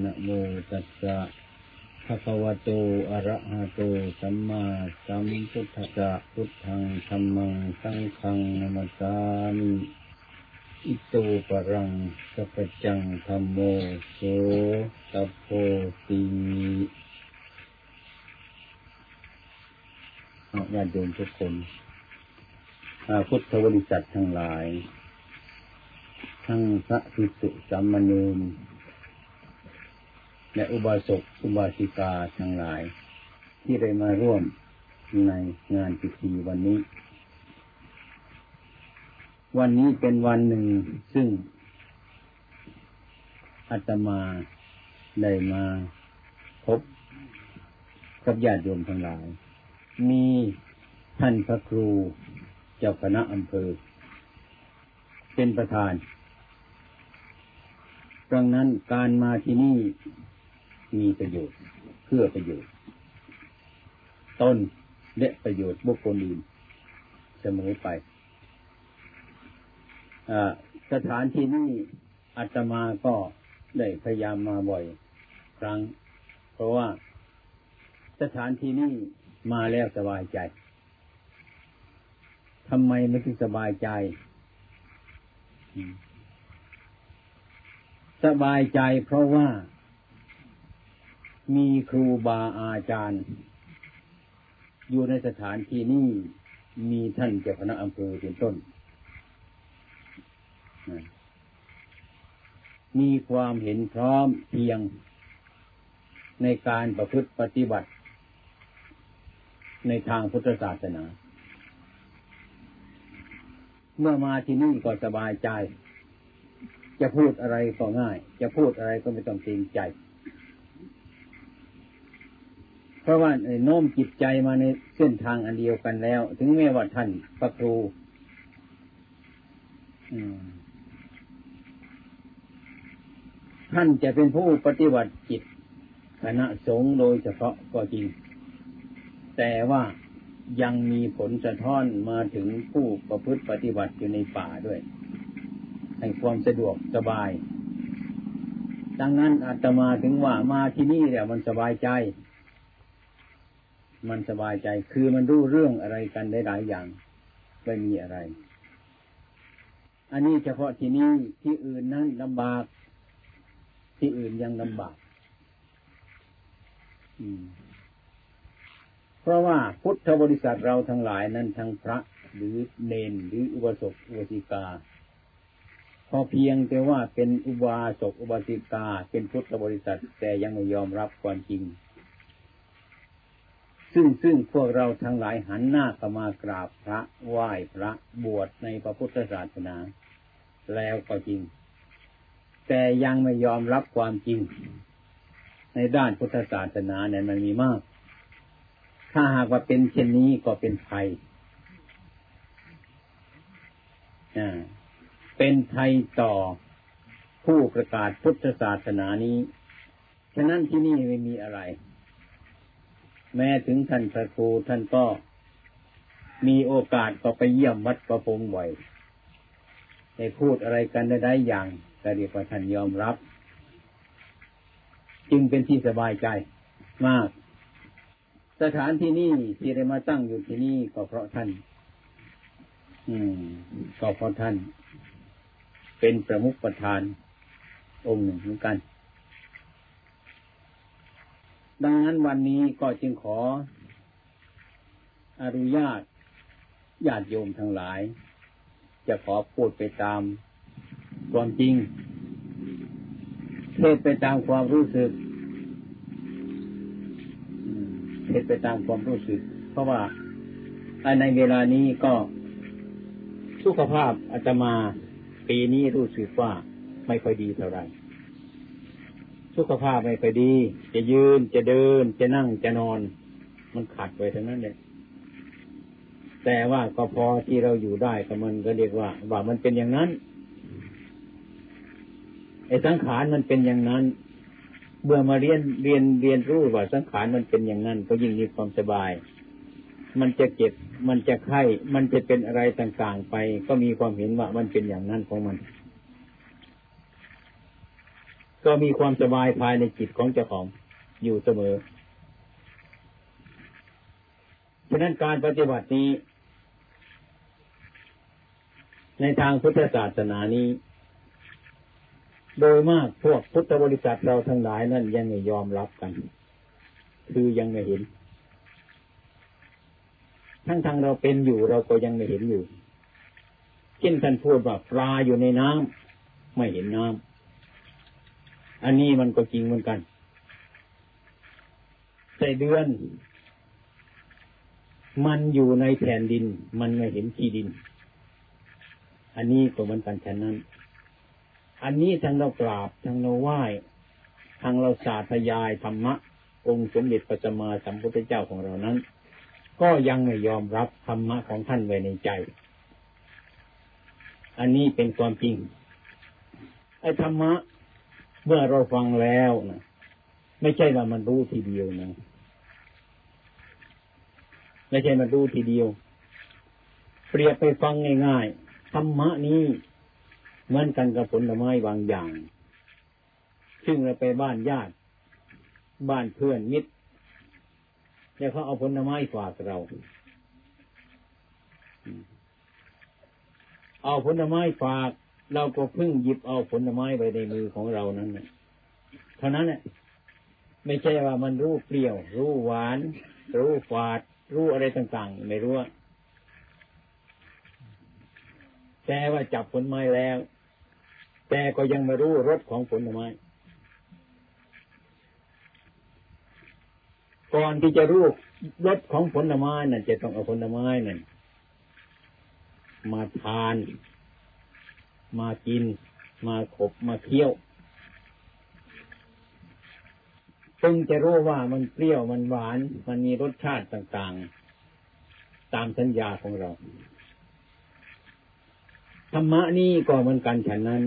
นะโมตัสสะภะคะวะโต อะระหะโต สัมมาสัมพุทธัสสะ พุทธังธัมมัง สังฆังนัมสามิอิโตปะรังสัพจังธัมโมโสตัพโพติญาติโยมทุกคนพุทธบริษัททั้งหลาย ทั้งพระภิกษุสามเณร และอุบาสกอุบาสิกาทั้งหลาย ที่ได้มาร่วมในงานพิธีวันนี้ วันนี้เป็นวันหนึ่งซึ่งอาตมาได้มาพบกับญาติโยมทั้งหลาย มีท่านพระครูเจ้าคณะอำเภอ เป็นประธานดังนั้นการมาที่นี่ มีประโยชน์ เพื่อประโยชน์ต้นและประโยชน์บุคคลอื่นเสมอไปสถานที่นี้อาตมาก็ได้พยายามมาบ่อยครั้ง เพราะว่าสถานที่นี้มาแล้วสบายใจทำไมไม่ถึงสบายใจ สบายใจเพราะว่า มีครูบาอาจารย์ อยู่ในสถานที่นี้มีท่านเจ้าคณะอำเภอเป็นต้น มีความเห็นพร้อมเพียงในการประพฤติปฏิบัติ ในทางพุทธศาสนา เมื่อมาที่นี่ก็สบายใจ จะพูดอะไรก็ง่าย จะพูดอะไรก็ไม่ต้องเกรงใจ เพราะว่าโน้มจิตใจมาในเส้นทางอันเดียวกันแล้ว ถึงแม้ว่าท่านพระครูท่านจะเป็นผู้ปฏิบัติจิตคณะสงฆ์โดยเฉพาะก็จริง แต่ว่ายังมีผลสะท้อนมาถึงผู้ประพฤติปฏิบัติอยู่ในป่าด้วย ให้ความสะดวกสบาย ดังนั้นอาตมาถึงว่ามาที่นี่เนี่ยมันสบายใจ มันสบายใจ คือมันรู้เรื่องอะไรกันได้หลายอย่างไม่มีอะไร อันนี้เฉพาะที่นี้ที่อื่นนั้นลำบาก ที่อื่นยังลำบากเพราะว่าพุทธบริษัทเราทั้งหลายนั้นทั้งพระหรือเนนหรืออุบาสกอุบาสิกา พอเพียงแต่ว่าเป็นอุบาสกอุบาสิกา เป็นพุทธบริษัทแต่ยังไม่ยอมรับความจริง ซึ่งซึ่งพวกเราทั้งหลายหันหน้าเข้ามากราบพระไหว้พระบวชในพระพุทธศาสนา แล้วก็จริง แต่ยังไม่ยอมรับความจริง ในด้านพุทธศาสนาเนี่ยมันมีมาก ถ้าหากว่าเป็นเช่นนี้ก็เป็นภัยเป็นภัยต่อผู้ประกาศพุทธศาสนานี้ ฉะนั้นที่นี่ไม่มีอะไร แม้ถึงท่านพระครูท่านก็มีโอกาสก็ไปเยี่ยมวัดประพงบ่อยในพูดอะไรกันได้อย่างแต่เรียกว่าท่านยอมรับ จึงเป็นที่สบายใจมาก สถานที่นี้ที่ได้มาตั้งอยู่ที่นี่ก็เพราะท่าน อืม ก็เพราะท่าน เป็นประมุขประธานองค์หนึ่งเหมือนกัน ดังนั้นวันนี้ก็จึงขออนุญาตญาติโยมทั้งหลาย จะขอพูดไปตามความจริง เทศไปตามความรู้สึก เทศไปตามความรู้สึก เพราะว่าในเวลานี้ก็สุขภาพอาตมาปีนี้รู้สึกว่าไม่ค่อยดีเท่าไหร่ สุขภาพไม่ค่อยดี จะยืนจะเดิน จะนั่งจะนอน มันขัดไปทั้งนั้นเลยแต่ว่าก็พอที่เราอยู่ได้ก็มันก็เรียกว่า ว่ามันเป็นอย่างนั้นไอ้สังขารมันเป็นอย่างนั้น เมื่อมาเรียนเรียนเรียนรู้ว่าสังขารมันเป็นอย่างนั้น ก็ยิ่งมีความสบาย มันจะเจ็บมันจะไข้ มันจะเป็นอะไรต่างๆไป ก็มีความเห็นว่ามันเป็นอย่างนั้นของมัน ก็มีความสบายภายในจิตของเจ้าของอยู่เสมอ ฉะนั้นการปฏิบัตินี้ ในทางพุทธศาสนานี้ โดยมากพวกพุทธบริษัทเราทั้งหลายนั่นยังไม่ยอมรับกัน คือยังไม่เห็น ทั้งทางเราเป็นอยู่เราก็ยังไม่เห็นอยู่ เช่นท่านพูดว่าปลาอยู่ในน้ำไม่เห็นน้ำ อันนี้มันก็จริงเหมือนกันใส่เดือน มันอยู่ในแผ่นดิน มันไม่เห็นที่ดิน อันนี้ก็เหมือนกันฉะนั้น อันนี้ทั้งเรากราบทั้งเราไหว้ทั้งเราสาธยายธรรมะองค์สมเด็จพระสัมมาสัมพุทธเจ้าของเรานั้น ก็ยังไม่ยอมรับธรรมะของท่านไว้ในใจ อันนี้เป็นความจริงไอ้ธรรมะ เมื่อเราฟังแล้วนะไม่ใช่ว่ามันรู้ทีเดียวนะไม่ใช่มันรู้ทีเดียว เปรียบไปฟังง่ายๆธรรมะนี้เหมือนกันกับผลไม้บางอย่าง ซึ่งเราไปบ้านญาติ บ้านเพื่อนมิตรแล้วเขาเอาผลไม้ฝากเรา เอาผลไม้ฝาก เราก็เพึ่งหยิบเอาผลไม้ไปในมือของเรานั้นเท่านั้นแหละไม่ใช่ว่ามันรู้เปรี้ยว รู้หวาน รู้ฝาด รู้อะไรต่างๆ ไม่รู้แต่ว่าจับผลไม้แล้ว แต่ก็ยังไม่รู้รสของผลไม้ก่อนที่จะรู้รสของผลไม้นั่นจะต้องเอาผลไม้นั่นมาทาน มากิน มาขบมาเคี้ยวจึงจะรู้ว่ามันเปรี้ยวมันหวาน มันมีรสชาติต่างๆ ตามสัญญาของเราธรรมะนี่ก็เหมือนกันฉันนั้น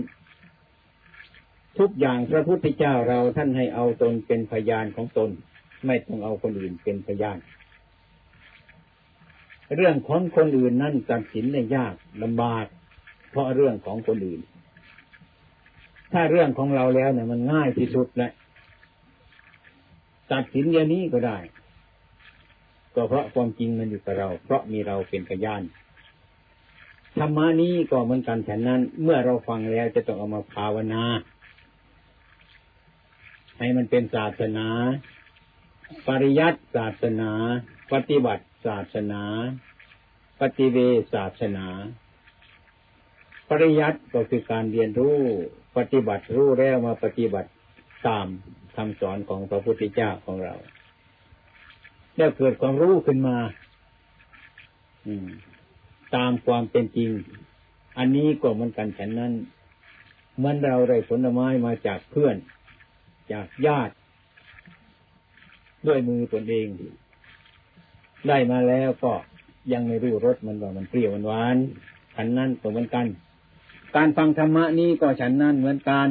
ทุกอย่างพระพุทธเจ้าเราท่านให้เอาตนเป็นพยานของตน ไม่ต้องเอาคนอื่นเป็นพยาน เรื่องของคนอื่นนั่นตัดสินได้ยากลำบาก เพราะเรื่องของคนอื่น ถ้าเรื่องของเราแล้วเนี่ยมันง่ายที่สุดแหละตัดสินอย่างนี้ก็ได้ ก็เพราะความจริงมันอยู่กับเรา เพราะมีเราเป็นพยานธรรมานี้ก็เหมือนกันฉะนั้น เมื่อเราฟังแล้วจะต้องเอามาภาวนา ให้มันเป็นศาสนา ปริยัติศาสนา ปฏิบัติศาสนา ปฏิเวศาสนา ปริยัติก็คือการเรียนรู้ปฏิบัติรู้แล้วมาปฏิบัติตามคำสอนของพระพุทธเจ้าของเราแล้วเกิดความรู้ขึ้นมา อืม ตามความเป็นจริง อันนี้ก็เหมือนกันฉันนั้นเมื่อเราได้ผลไม้มาจากเพื่อน จากญาติ ด้วยมือตนเอง ได้มาแล้วก็ยังไม่รู้รสมันว่ามันเปรี้ยวมันหวานฉันนั้นก็เหมือนกัน การฟังธรรมะนี้ก็ฉันนั้นเหมือนกัน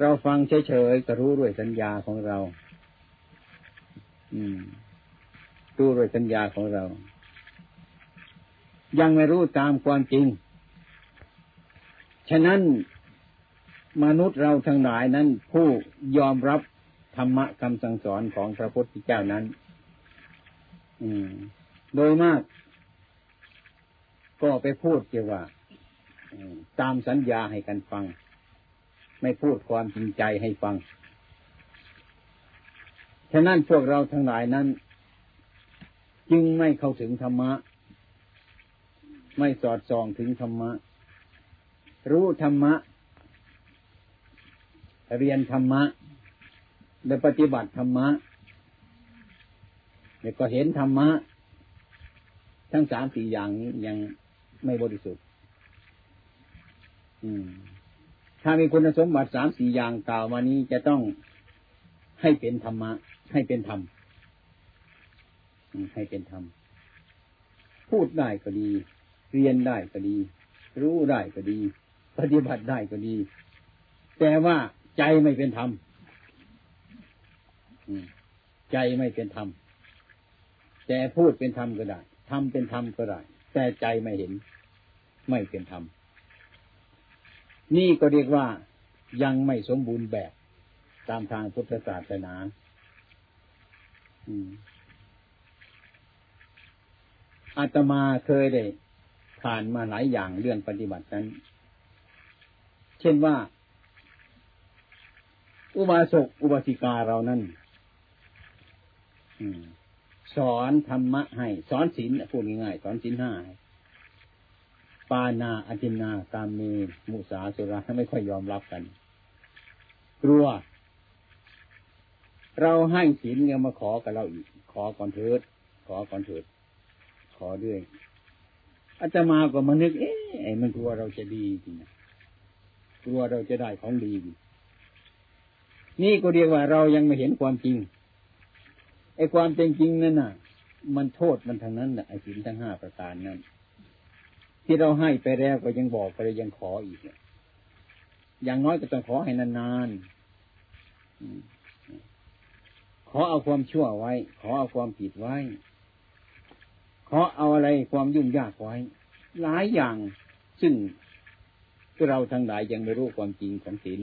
เราฟังเฉยๆก็รู้ด้วยสัญญาของเรา อืม รู้ด้วยสัญญาของเรา ยังไม่รู้ตามความจริง ฉะนั้นมนุษย์เราทั้งหลายนั้น ผู้ยอมรับธรรมะคำสั่งสอนของพระพุทธเจ้านั้นโดยมาก ก็ไปพูดเกี่ยวว่า ตามสัญญาให้กันฟัง ไม่พูดความจริงใจให้ฟัง ฉะนั้นพวกเราทั้งหลายนั้น จึงไม่เข้าถึงธรรมะ ไม่สอดส่องถึงธรรมะ รู้ธรรมะ เรียนธรรมะและปฏิบัติธรรมะเนี่ก็เห็นธรรมะ ทั้งสามสี่อย่างนี้ยังไม่บริสุทธิ์ ถ้ามีคุณสมบัติสามสี่อย่างกล่าวมานี้จะต้องให้เป็นธรรมะ ให้เป็นธรรมให้เป็นธรรม พูดได้ก็ดี เรียนได้ก็ดี รู้ได้ก็ดี ปฏิบัติได้ก็ดี แต่ว่าใจไม่เป็นธรรมใจไม่เป็นธรรมแต่พูดเป็นธรรมก็ได้ทำเป็นธรรมก็ได้ แต่ใจไม่เห็น ไม่เป็นธรรม นี่ก็เรียกว่ายังไม่สมบูรณ์แบบตามทางพุทธศาสนาอาตมาเคยได้ผ่านมาหลายอย่างเรื่องปฏิบัตินั้น เช่นว่า อุบาสกอุบาสิกาเรานั้นสอนธรรมะให้ สอนศีลพูดง่ายๆสอนศีลห้า ปานาอจินนาตามมีมุสาสุราไม่ค่อยยอมรับกัน กลัว เราให้ศีลยังมาขอกับเราอีก ขอก่อนเถิด ขอก่อนเถิด ขอด้วยอาตมาก็มานึก เอ๊ะมันกลัวเราจะดีจริงนกลัวเราจะได้ของดี นี่ก็เรียกว่าเรายังไม่เห็นความจริงไอ้ความเป็นจริงนั่นน่ะ มันโทษมันทางนั้นแหละไอ้สินทั้งห้าประการนั้น ที่เราให้ไปแล้วก็ยังบอกไปยังขออีกอย่างน้อยก็ต้องขอให้นานๆขอเอาความชั่วไว้ ขอเอาความผิดไว้ ขอเอาอะไรความยุ่งยากไว้ หลายอย่างซึ่งเราทั้งหลายยังไม่รู้ความจริงของศีล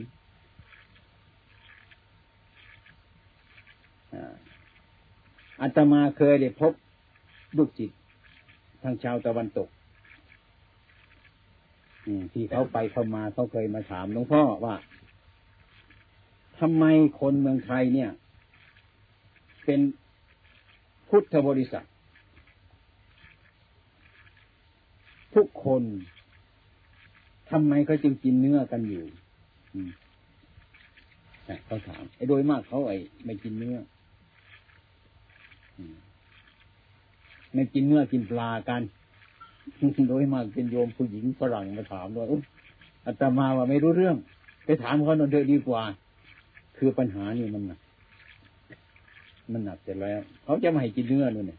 อาตมาเคยได้พบลูกจิตทางชาวตะวันตก ที่เขาไปเข้ามาเขาเคยมาถามหลวงพ่อว่าทำไมคนเมืองไทยเนี่ย เป็นพุทธบริษัท ทุกคนทำไมเขาจึงกินเนื้อกันอยู่เขาถามไอ้โดยมากเขาไอ้ไม่กินเนื้อไม่กินเนื้อกินปลากัน โดยมากเป็นโยมผู้หญิงฝรั่งมาถามว่าอาตมาว่าไม่รู้เรื่อง ไปถามเขาหน่อยเถอะดีกว่า คือปัญหานี่มันหนักมันหนักเสร็จแล้วเขาจะไม่ให้กินเนื้อนู่นเนี่ย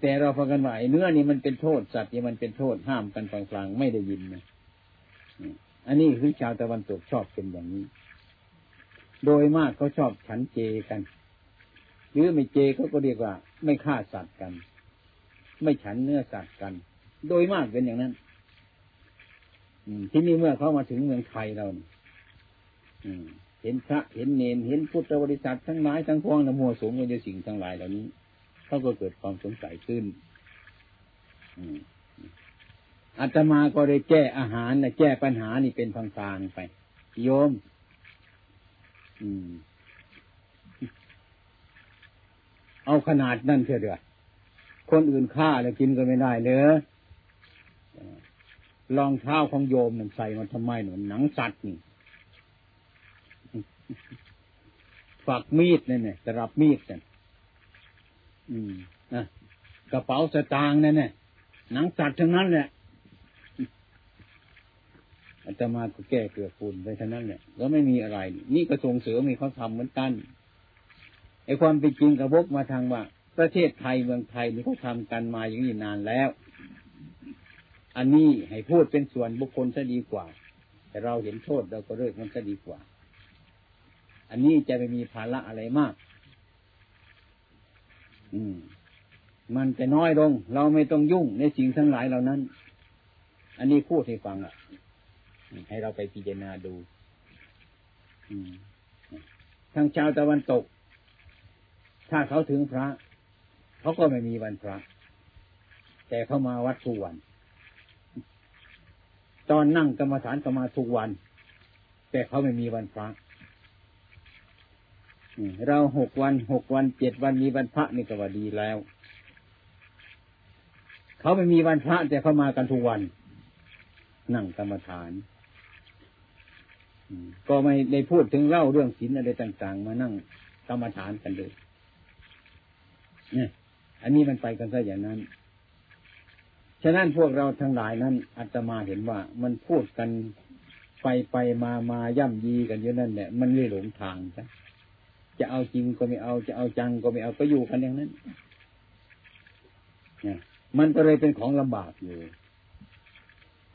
แต่เราพากันว่าเนื้อนี่มันเป็นโทษสัตว์นี่มันเป็นโทษห้ามกันกลางๆไม่ได้ยินนะอันนี้คือชาวตะวันตกชอบเป็นอย่างนี้ โดยมากเขาชอบฉันเจกัน หรือไม่เจเขาก็เรียกว่า ไม่ฆ่าสัตว์กัน ไม่ฉันเนื้อสัตว์กัน โดยมากเป็นอย่างนั้นที่นี่เมื่อเขามาถึงเมืองไทยเราเห็นพระเห็นเนนเห็นพุทธบริษัททั้งหลายทั้งพวงนโมสงฆ์วิญสิ่งทั้งหลายเหล่านี้เขาก็เกิดความสงสัยขึ้นอาตมาก็เลยแก้อาหารนะแก้ปัญหานี่เป็นทางกลางไป โยม เอาขนาดนั่นเถอะ คนอื่นฆ่าแล้วกินก็ไม่ได้เลยรองเท้าของโยมมันใส่มันทำไมหนุนหนังสัตว์นี่ฝักมีดเนั่นเนี่ยสรับมีดกันอืมนะกระเป๋าสตางค์นั่นเนี่ยหนังสัตว์ทั้งนั้นแหละอาตมาก็แก้เกลือฝุ่นไปเท่านั้นแหละก็ไม่มีอะไร นี่กระทรวงเสือมีเขาทำเหมือนกันไอ้ความเป็นจริงกระบกมาทางว่า ประเทศไทยเมืองไทยนี่เขาทำกันมาอย่างนี้นานแล้ว อันนี้ให้พูดเป็นส่วนบุคคลซะดีกว่า แต่เราเห็นโทษเราก็เลิกมันซะดีกว่า อันนี้จะไม่มีภาระอะไรมาก อืม มันจะน้อยลง เราไม่ต้องยุ่งในสิ่งทั้งหลายเหล่านั้น อันนี้พูดให้ฟังอะ ให้เราไปพิจารณาดูทางชาวตะวันตก ถ้าเขาถึงพระ เขาก็ไม่มีวันพระแต่เขามาวัดทุกวัน ตอนนั่งกรรมฐานก็มาทุกวัน แต่เขาไม่มีวันพระเราหกวันหกวันเจ็ดวันมีวันพระนี่ก็ว่าดีแล้ว เขาไม่มีวันพระแต่เขามากันทุกวัน นั่งกรรมฐานก็ไม่ได้พูดถึงเล่าเรื่องศีลอะไรต่าง ๆ มานั่งกรรมฐานกันเลยเนี่ย อันนี้มันไปกันซะอย่างนั้น ฉะนั้นพวกเราทั้งหลายนั้นอาตมาเห็นว่ามันพูดกันไปไปมามาย่ำยีกันอยู่นั่นแหละมันเลยหลงทางซะจะเอาจริงก็ไม่เอาจะเอาจังก็ไม่เอาก็อยู่กันอย่างนั้นเนี่ยมันก็เลยเป็นของลำบากอยู่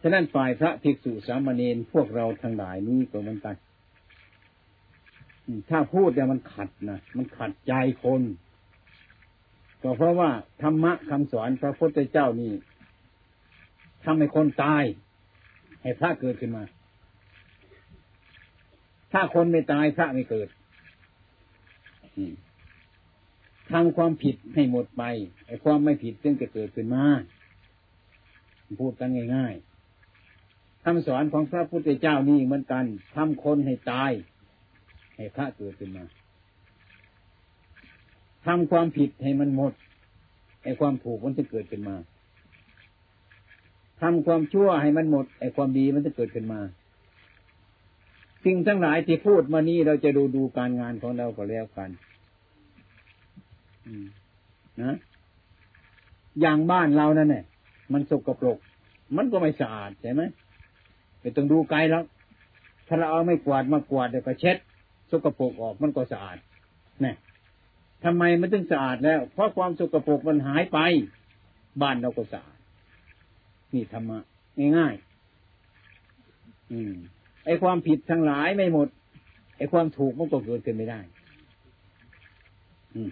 ฉะนั้นฝ่ายพระภิกษุสามเณรพวกเราทั้งหลายนี้ก็มันกันถ้าพูดเนี่ยมันขัดนะมันขัดใจคน ก็เพราะว่าธรรมะคำสอนพระพุทธเจ้านี่ทำให้คนตาย ให้พระเกิดขึ้นมา ถ้าคนไม่ตายพระไม่เกิดทำความผิดให้หมดไปไอ้ความไม่ผิดจึงจะเกิดขึ้นมาพูดกันง่ายๆคำสอนของพระพุทธเจ้านี่เหมือนกันทำคนให้ตาย ให้พระเกิดขึ้นมา ทำความผิดให้มันหมดไอ้ความถูกมันจะเกิดขึ้นมาทำความชั่วให้มันหมดไอ้ความดีมันจะเกิดขึ้นมา สิ่งทั้งหลายที่พูดมานี้เราจะดูดูการงานของเราก็แล้วกันนะอย่างบ้านเรานั่นเนี่ยมันสกปรก มันก็ไม่สะอาดใช่ไหมไม่ต้องดูไกลแล้ว ถ้าเราเอาไม่กวาดมากวาดเดี๋ยวก็เช็ด สกปรกออกมันก็สะอาดเนี่ย ทำไมมันถึงสะอาดแล้ว เพราะความสกปรกมันหายไป บ้านเราก็สะอาด นี่ธรรมะง่ายๆอืมไอความผิดทั้งหลายไม่หมด ไอความถูกมันก็เกิดขึ้นไม่ได้ อืม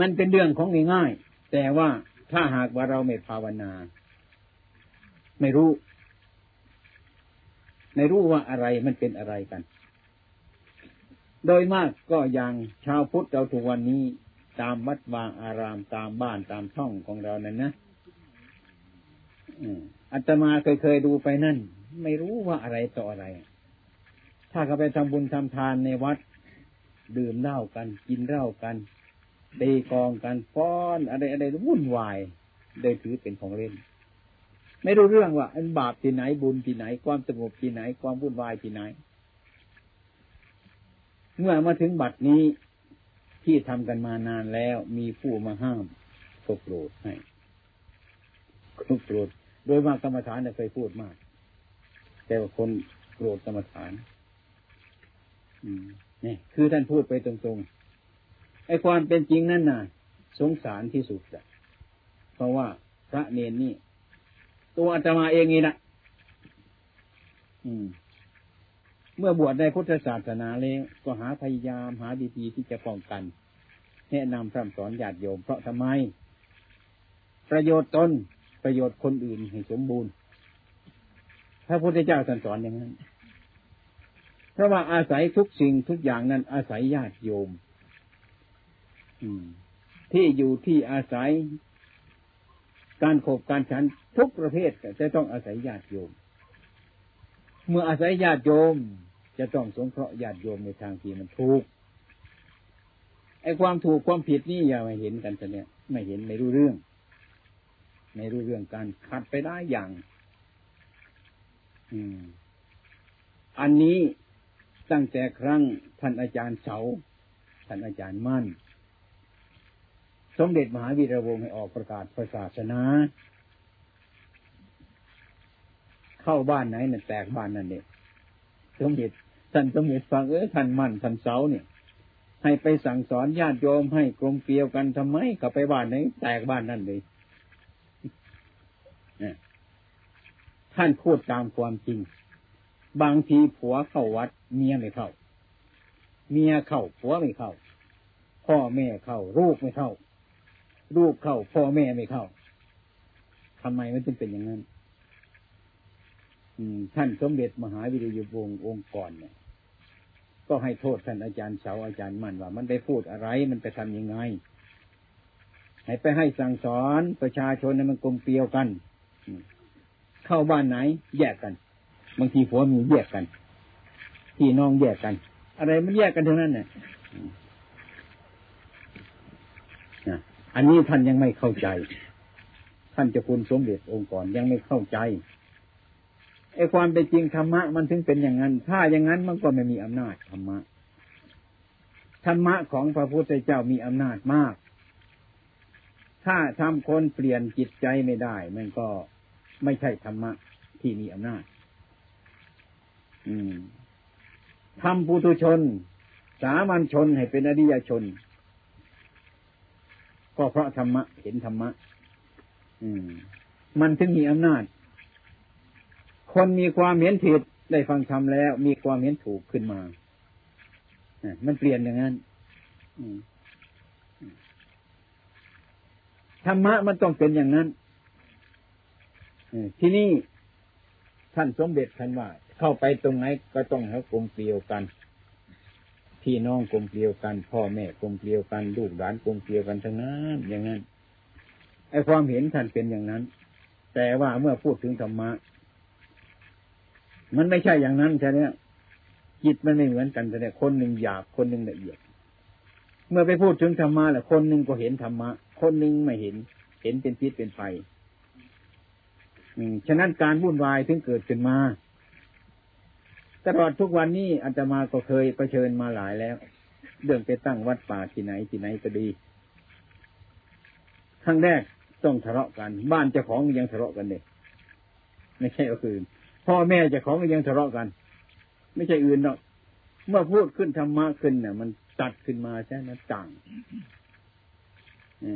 มันเป็นเรื่องของง่ายๆแต่ว่าถ้าหากว่าเราไม่ภาวนา ไม่รู้ ไม่รู้ว่าอะไรมันเป็นอะไรกัน โดยมากก็อย่างชาวพุทธเราทุกวันนี้ตามวัดวางอารามตามบ้านตามช่องของเรานั้นนะอัตมาเคยเคยดูไปนั่น ไม่รู้ว่าอะไรต่ออะไร ถ้าเขาไปทำบุญทำทานในวัด ดื่มเหล้ากัน กินเหล้ากันตีกองกันฟ้อนอะไรอะไรวุ่นวายโดยถือเป็นของเล่น ไม่รู้เรื่องว่าอันบาปที่ไหนบุญที่ไหนความสงบที่ไหนความวุ่นวายที่ไหน เมื่อมาถึงบัดนี้ที่ทำกันมานานแล้วมีผู้มาห้ามก็โกรธให้ก็โกรธโดยมากกรรมฐานเคยพูดมาก แต่ว่าคนโกรธกรรมฐานอืมนี่คือท่านพูดไปตรงๆไอ้ความเป็นจริงนั่นน่ะ สงสารที่สุดอะเพราะว่าพระเนนนี่ ตัวอาตมาเองนี่นะ เมื่อบวชในพุทธศาสนาแล้วก็หาพยายามหาดีทีที่จะป้องกัน แนะนำพร่ำสอนญาติโยม เพราะทำไม ประโยชน์ตนประโยชน์คนอื่นให้สมบูรณ์พระพุทธเจ้าสอนอย่างนั้น เพราะว่าอาศัยทุกสิ่งทุกอย่างนั้น อาศัยญาติโยมที่อยู่ที่อาศัย การขบการฉันทุกประเภทจะต้องอาศัยญาติโยม เมื่ออาศัยญาติโยม จะต้องสงเคราะห์ญาติโยมในทางที่มันถูกไอ้ความถูกความผิดนี่อย่ามาเห็นกันจะเนี่ยไม่เห็นไม่รู้เรื่อง ไม่รู้เรื่องการขัดไปได้อย่าง อืม อันนี้ตั้งแต่ครั้งท่านอาจารย์เสาท่านอาจารย์มั่น สมเด็จมหาวีระวงศ์ให้ออกประกาศศาสนา เข้าบ้านไหนเนี่ยแตกบ้านนั่นเองสมเด็จ ท่านสมเด็จฟังเออท่านมั่นท่านเสาเนี่ย ให้ไปสั่งสอนญาติโยมให้กลมเกลียวกันทำไมกับไปบ้านไหนแตกบ้านนั่นเลยท่านพูดตามความจริง บางทีผัวเข้าวัด เมียไม่เข้า เมียเข้าผัวไม่เข้า พ่อแม่เข้าลูกไม่เข้าลูกเข้า พ่อแม่ไม่เข้าทำไมมันจึงเป็นอย่างนั้นท่านสมเด็จมหาวิริยวงศ์องค์ก่อนเนี่ย ก็ให้โทษท่านอาจารย์เสาอาจารย์มั่นว่า มันไปพูดอะไรมันไปทำยังไง ให้ไปให้สั่งสอนประชาชนในมันกลมเกลียวกัน เข้าบ้านไหน แยกกัน บางทีผัวมีแยกกันพี่น้องแยกกัน อะไรมันแยกกันเทั้งนั้นเนี่ยอันนี้ท่านยังไม่เข้าใจ ท่านจะคุณสมเด็จองค์ก่อนยังไม่เข้าใจ ไอ้ความเป็นจริงธรรมะมันถึงเป็นอย่างนั้น ถ้าอย่างนั้นมันก็ไม่มีอำนาจธรรมะธรรมะของพระพุทธเจ้ามีอำนาจมาก ถ้าทำคนเปลี่ยนจิตใจไม่ได้ มันก็ไม่ใช่ธรรมะที่มีอำนาจ อืมทำปุถุชน สามัญชนให้เป็นอริยชน ก็เพราะธรรมะ เห็นธรรมะ อืม มันถึงมีอำนาจ คนมีความเห็นผิดได้ฟังธรรมแล้ว มีความเห็นถูกขึ้นมามันเปลี่ยนอย่างนั้นธรรมะมันต้องเป็นอย่างนั้นที่นี้ท่านสมเด็จท่านว่า เข้าไปตรงไหนก็ต้องให้กลมเกลียวกันพี่น้องกลมเกลียวกัน พ่อแม่กลมเกลียวกันลูกหลานกลมเกลียวกันทั้งนั้นอย่างนั้นไอ้ความเห็นท่านเป็นอย่างนั้น แต่ว่าเมื่อพูดถึงธรรมะ มันไม่ใช่อย่างนั้นใช่ไหมจิตมันไม่เหมือนกันแต่คนหนึ่งหยาบคนหนึ่งละเอียด เมื่อไปพูดถึงธรรมะแหละคนหนึ่งก็เห็นธรรมะ คนหนึ่งไม่เห็น เห็นเป็นพิษเป็นไฟฉะนั้นการวุ่นวายถึงเกิดขึ้นมาตลอดทุกวันนี้อาตมาก็เคยเผชิญมาหลายแล้ว เรื่องไปตั้งวัดป่าที่ไหนที่ไหนก็ดีครั้งแรกต้องทะเลาะกัน บ้านเจ้าของยังทะเลาะกันเลยไม่ใช่อื่น พ่อแม่เจ้าของก็ยังทะเลาะกัน ไม่ใช่อื่นหรอกเมื่อพูดขึ้นธรรมะขึ้นเนี่ยมันตัดขึ้นมาใช่ไหมต่างอ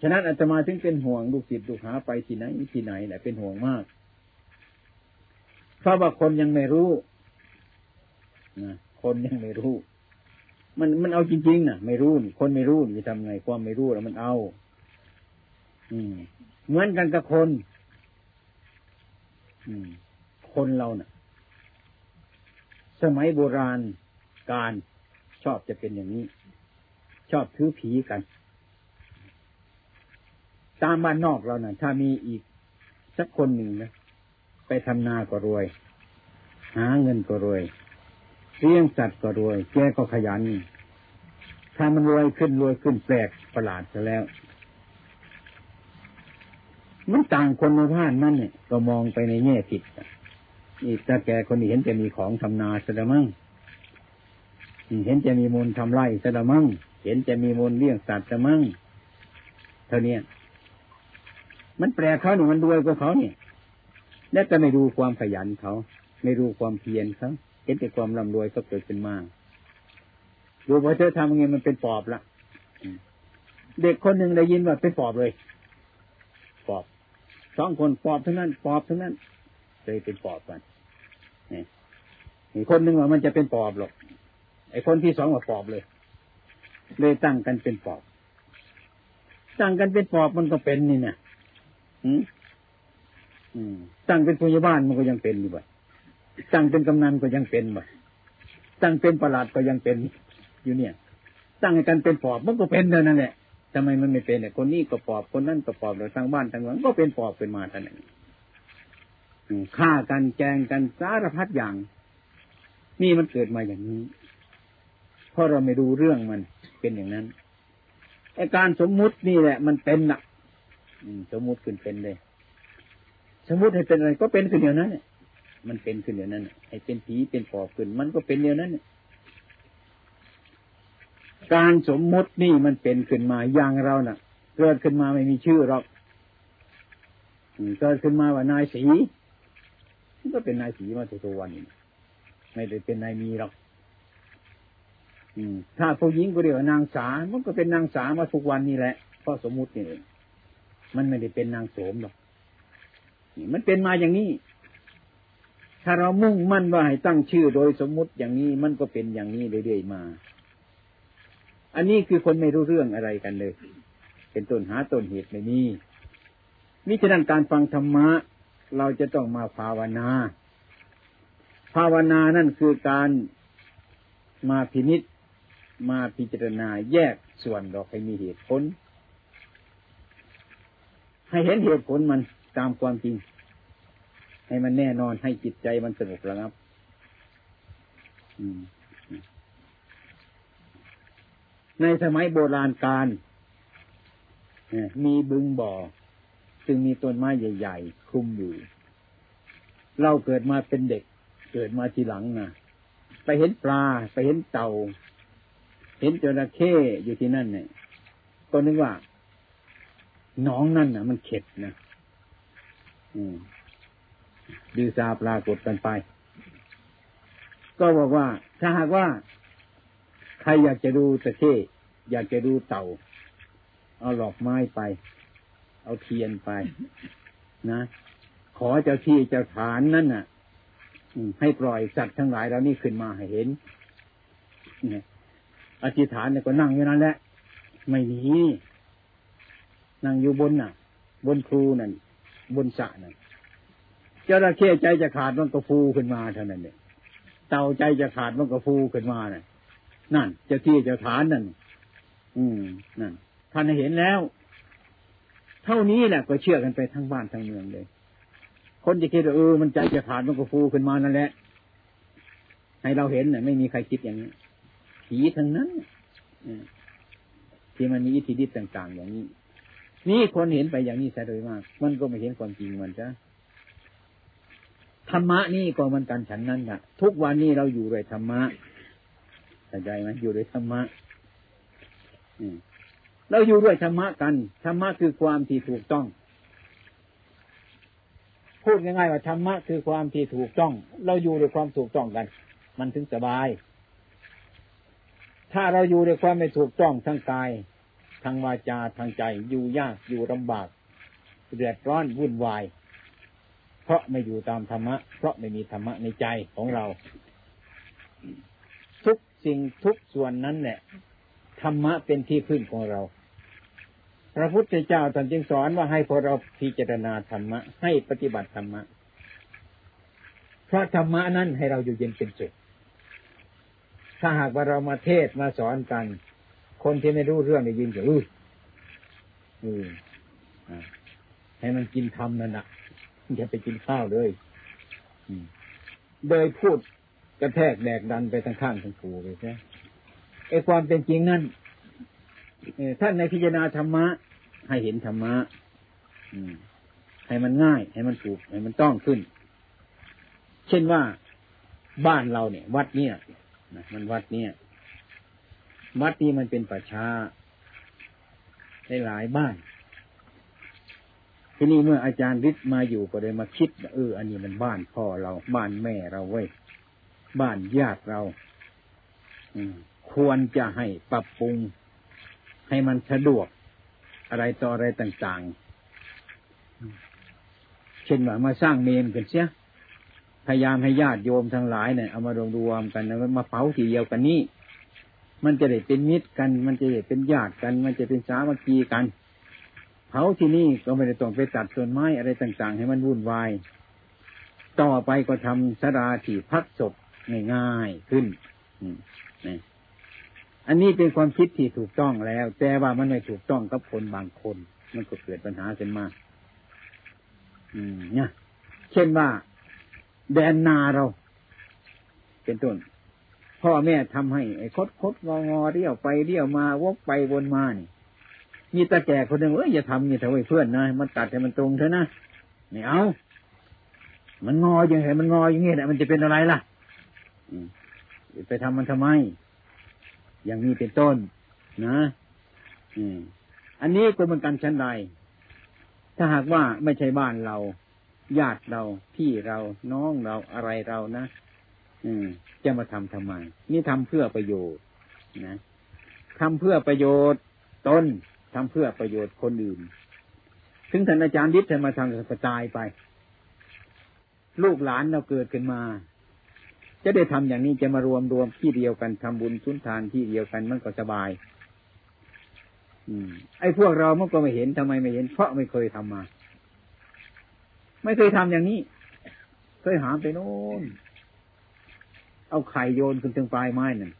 ฉะนั้นอาตมาถึงเป็นห่วงลูกศิษย์ลูกหาไปที่ไหนที่ไหนแหละเป็นห่วงมากเพราะว่าคนยังไม่รู้นะคนยังไม่รู้ มันมันเอาจริงๆนะไม่รู้นี่คนไม่รู้จะทำไงความไม่รู้แล้วมันเอา อืมเหมือนกันกับคน อืม คนเราเนะ่ะ สมัยโบราณการชอบจะเป็นอย่างนี้ ชอบถือผีกัน ตามบ้านนอกเรานะ่ะ ถ้ามีอีกสักคนหนึ่งนะไปทำนาก็รวย หาเงินก็รวยเลี้ยงสัตว์ก็รวย แกก็ขยัน ถ้ามันรวยขึ้นรวยขึ้นแปลกประหลาดซะแล้ว มันต่างคนในบ้านนั่นเนี่ยก็มองไปในแง่ผิด อีกถ้าแกคนนี้เห็นจะมีของทำนาซะละมั้งเห็นจะมีมูลทำไร่ซะละมั้งเห็นจะมีมูลเลี้ยงสัตว์ซะมั้งเท่านี้มันแปลเขาหนูมันรวยกว่าเขาเนี่ยและจะไม่ดูความขยันเขา ไม่ดูความเพียรเขาเห็นแต่ความร่ำรวยก็เกิดขึ้นมากดูพอเธอทำไงมันเป็นปอบละเด็กคนหนึ่งได้ยินว่าเป็นปอบเลย ปอบสองคนปอบทั้งนั้น ปอบทั้งนั้น เลยเป็นปอบกันอีกคนหนึ่งว่ามันจะเป็นปอบหรอก ไอ้คนที่สองว่าปอบเลย เลยตั้งกันเป็นปอบ ตั้งกันเป็นปอบมันก็เป็นนี่เนี่ยตั้งเป็นพยาบาลมันก็ยังเป็นอยู่บ่ตั้งเป็นกำนันก็ยังเป็นบ่ตั้งเป็นประหลัดก็ยังเป็นอยู่เนี่ย ตั้งกันเป็นปอบมันก็เป็นเท่านั้นแหละทำไมมันไม่เป็นเนี่ยคนนี้ก็ปอบคนนั้นก็ปอบเราทางบ้านทางเมืองก็เป็นปอบเป็นมาท่านั้น ฆ่ากันแกงกันสารพัดอย่าง นี่มันเกิดมาอย่างนี้ เพราะเราไม่รู้เรื่องมันเป็นอย่างนั้นไอการสมมุตินี่แหละ มันเป็นน่ะสมมุติขึ้นเป็นเลย สมมุติให้เป็นอะไรก็เป็นขึ้นอย่างนั้นเนี่ยมันเป็นขึ้นอย่างนั้นให้เป็นผีเป็นปอบขึ้น มันก็เป็นอย่างนั้นการสมมุตินี่มันเป็นขึ้นมาอย่างเราน่ะ เกิดขึ้นมาไม่มีชื่อหรอกเกิดขึ้นมาว่านายสี มันก็เป็นนายสีมาตัววันไม่ได้เป็นนายมีหรอกถ้าผู้หญิงก็เรียกว่านางสา มันก็เป็นนางสามาทุกวันนี่แหละเพราะสมมุตินี่เองมันไม่ได้เป็นนางโสมหรอกมันเป็นมาอย่างนี้ ถ้าเรามุ่งมั่นว่าให้ตั้งชื่อโดยสมมุติอย่างนี้ มันก็เป็นอย่างนี้เรื่อยๆมา อันนี้คือคนไม่รู้เรื่องอะไรกันเลย เป็นต้นหาต้นเหตุไม่มีมิฉะนั้นการฟังธรรมะ เราจะต้องมาภาวนา ภาวนานั่นคือการมาพินิษมาพิจารณาแยกส่วนดอกให้มีเหตุผล ให้เห็นเหตุผลมันตามความจริง ให้มันแน่นอนให้จิตใจมันสงบแล้วครับ ในสมัยโบราณการมีบึงบ่อ ซึ่งมีต้นไม้ใหญ่ ๆคุมอยู่ เราเกิดมาเป็นเด็ก เกิดมาทีหลังนะไปเห็นปลาไปเห็นเต่า เห็นจระเข้อยู่ที่นั่นเนี่ยก็นึกว่าน้องนั่นนะมันเข็ดนะดีซาปรากฏกันไป ก็บอกว่า ถ้าหากว่า ใครอยากจะดูตะเข้อยากจะดูเต่า เอาหลอกไม้ไป เอาเทียนไป นะ ขอเจ้าที่เจ้าฐานนั่นน่ะให้ปล่อยสัตว์ทั้งหลายเรานี่ขึ้นมาให้เห็นเนี่ยอธิษฐานเนี่ยก็นั่งอยู่นั่นแหละ ไม่หนีนั่งอยู่บนน่ะ บนครูนั่นบนสระนั่นจระเข้ใจจะขาดมันก็ฟูขึ้นมาเท่านั้นเนี่ยเต่าใจจะขาดมันก็ฟูขึ้นมาเนี่ยนั่นเจ้าที่เจ้าฐานนั่น อืมนั่นท่านเห็นแล้ว เท่านี้แหละก็เชื่อกันไปทั้งบ้านทั้งเมืองเลย คนจะคิดว่าเออมันใจจะขาดมันก็ฟูขึ้นมานั่นแหละให้เราเห็นเนี่ยไม่มีใครคิดอย่างนี้ผีทั้งนั้นที่มันมีอิทธิฤทธิ์ต่าง ๆ อย่างนี้ นี่คนเห็นไปอย่างนี้ใช่โดยมาก มันก็ไม่เห็นความจริงมันจ้ะธรรมะนี่ก็มันกันฉันนั้นแหละทุกวันนี้เราอยู่ด้วยธรรมะเข้าใจไหมอยู่ด้วยธรรมะ เราอยู่ด้วยธรรมะกันธรรมะคือความที่ถูกต้อง พูดง่ายๆว่าธรรมะคือความที่ถูกต้อง เราอยู่ด้วยความถูกต้องกัน มันถึงสบาย ถ้าเราอยู่ด้วยความไม่ถูกต้องทั้งกายทางวาจาทางใจอยู่ยากอยู่ลำบากเดือดร้อนวุ่นวาย เพราะไม่อยู่ตามธรรมะ เพราะไม่มีธรรมะในใจของเรา ทุกสิ่งทุกส่วนนั้นแหละธรรมะเป็นที่พึ่งของเรา พระพุทธเจ้าตอนจึงสอนว่าให้พวกเราพิจารณาธรรมะ ให้ปฏิบัติธรรมะ เพราะธรรมะนั้นให้เราอยู่เย็นเป็นสุขถ้าหากว่าเรามาเทศมาสอนกัน คนที่ไม่รู้เรื่องได้ยินก็อืออือให้มันกินธรรมนั่นนะอย่าไปกินข้าวเลยโดยพูดกระแทกแดกดันไปทางข้างทางผูไปใช่ไอความเป็นจริงนั่นท่านในพิจารณาธรรมะ ให้เห็นธรรมะให้มันง่าย ให้มันถูก ให้มันต้องขึ้น เช่นว่าบ้านเราเนี่ย วัดเนี่ยนะมันวัดเนี่ย วัดนี้มันเป็นประชาได้หลายบ้าน ทีนี้เมื่ออาจารย์ฤทธิ์มาอยู่ก็เลยมาคิดเอออันนี้มันบ้านพ่อเรา บ้านแม่เราเว้ยบ้านญาติเรา อืควรจะให้ปรับปรุง ให้มันสะดวก อะไรต่ออะไรต่างๆ เช่นว่ามาสร้างเมนกันเสียพยายามให้ญาติโยมทั้งหลายเนี่ยเอามารวมรวมกันแล้วมาเผาทีเดียวกันนี้มันจะได้เป็นมิตรกัน มันจะได้เป็นญาติกัน มันจะเป็นสามัคคีกัน เผาที่นี่ก็ไม่ได้ต้องไปตัดต้นไม้อะไรต่าง ๆ ให้มันวุ่นวาย ต่อไปก็ทำสราที่พักศพง่ายๆขึ้น อันนี้เป็นความคิดที่ถูกต้องแล้ว แต่ว่ามันไม่ถูกต้องกับคนบางคน มันก็เกิดปัญหาขึ้นมาอืม เนี่ย เช่นว่า แดนนาเรา เป็นต้นพ่อแม่ทำให้ไอ้คดคดงองอเรี่ยวไปเรี่ยวมาวกไปวนมานี่มีตาแก่คนหนึ่งเอ้ยอย่าทำนี่เถอะเพื่อนนะมันตัดให้มันตรงเถอะนะไม่เอา มันงออย่างไรมันงออย่างเงี้ยมันจะเป็นอะไรล่ะไปทำมันทำไม อย่างนี้เป็นต้น นะอันนี้ก็เป็นการชั้นใด ถ้าหากว่าไม่ใช่บ้านเราญาติเราพี่เราน้องเราอะไรเรานะอืม จะมาทำทำไมนี่ทำเพื่อประโยชน์นะทำเพื่อประโยชน์ตนทำเพื่อประโยชน์คนอื่น ถึงท่านอาจารย์ดิษฐ์มาทำกระจายไป ลูกหลานเราเกิดขึ้นมา จะได้ทำอย่างนี้จะมารวมรวมที่เดียวกันทำบุญทุนทานที่เดียวกันมันก็สบาย อืม ไอ้พวกเรามันก็ไม่เห็นทำไมไม่เห็น เพราะไม่เคยทำมา ไม่เคยทำอย่างนี้ เคยหามไปโน่นเอาไข่โยนขึ้นถึงปลายไม้นั่น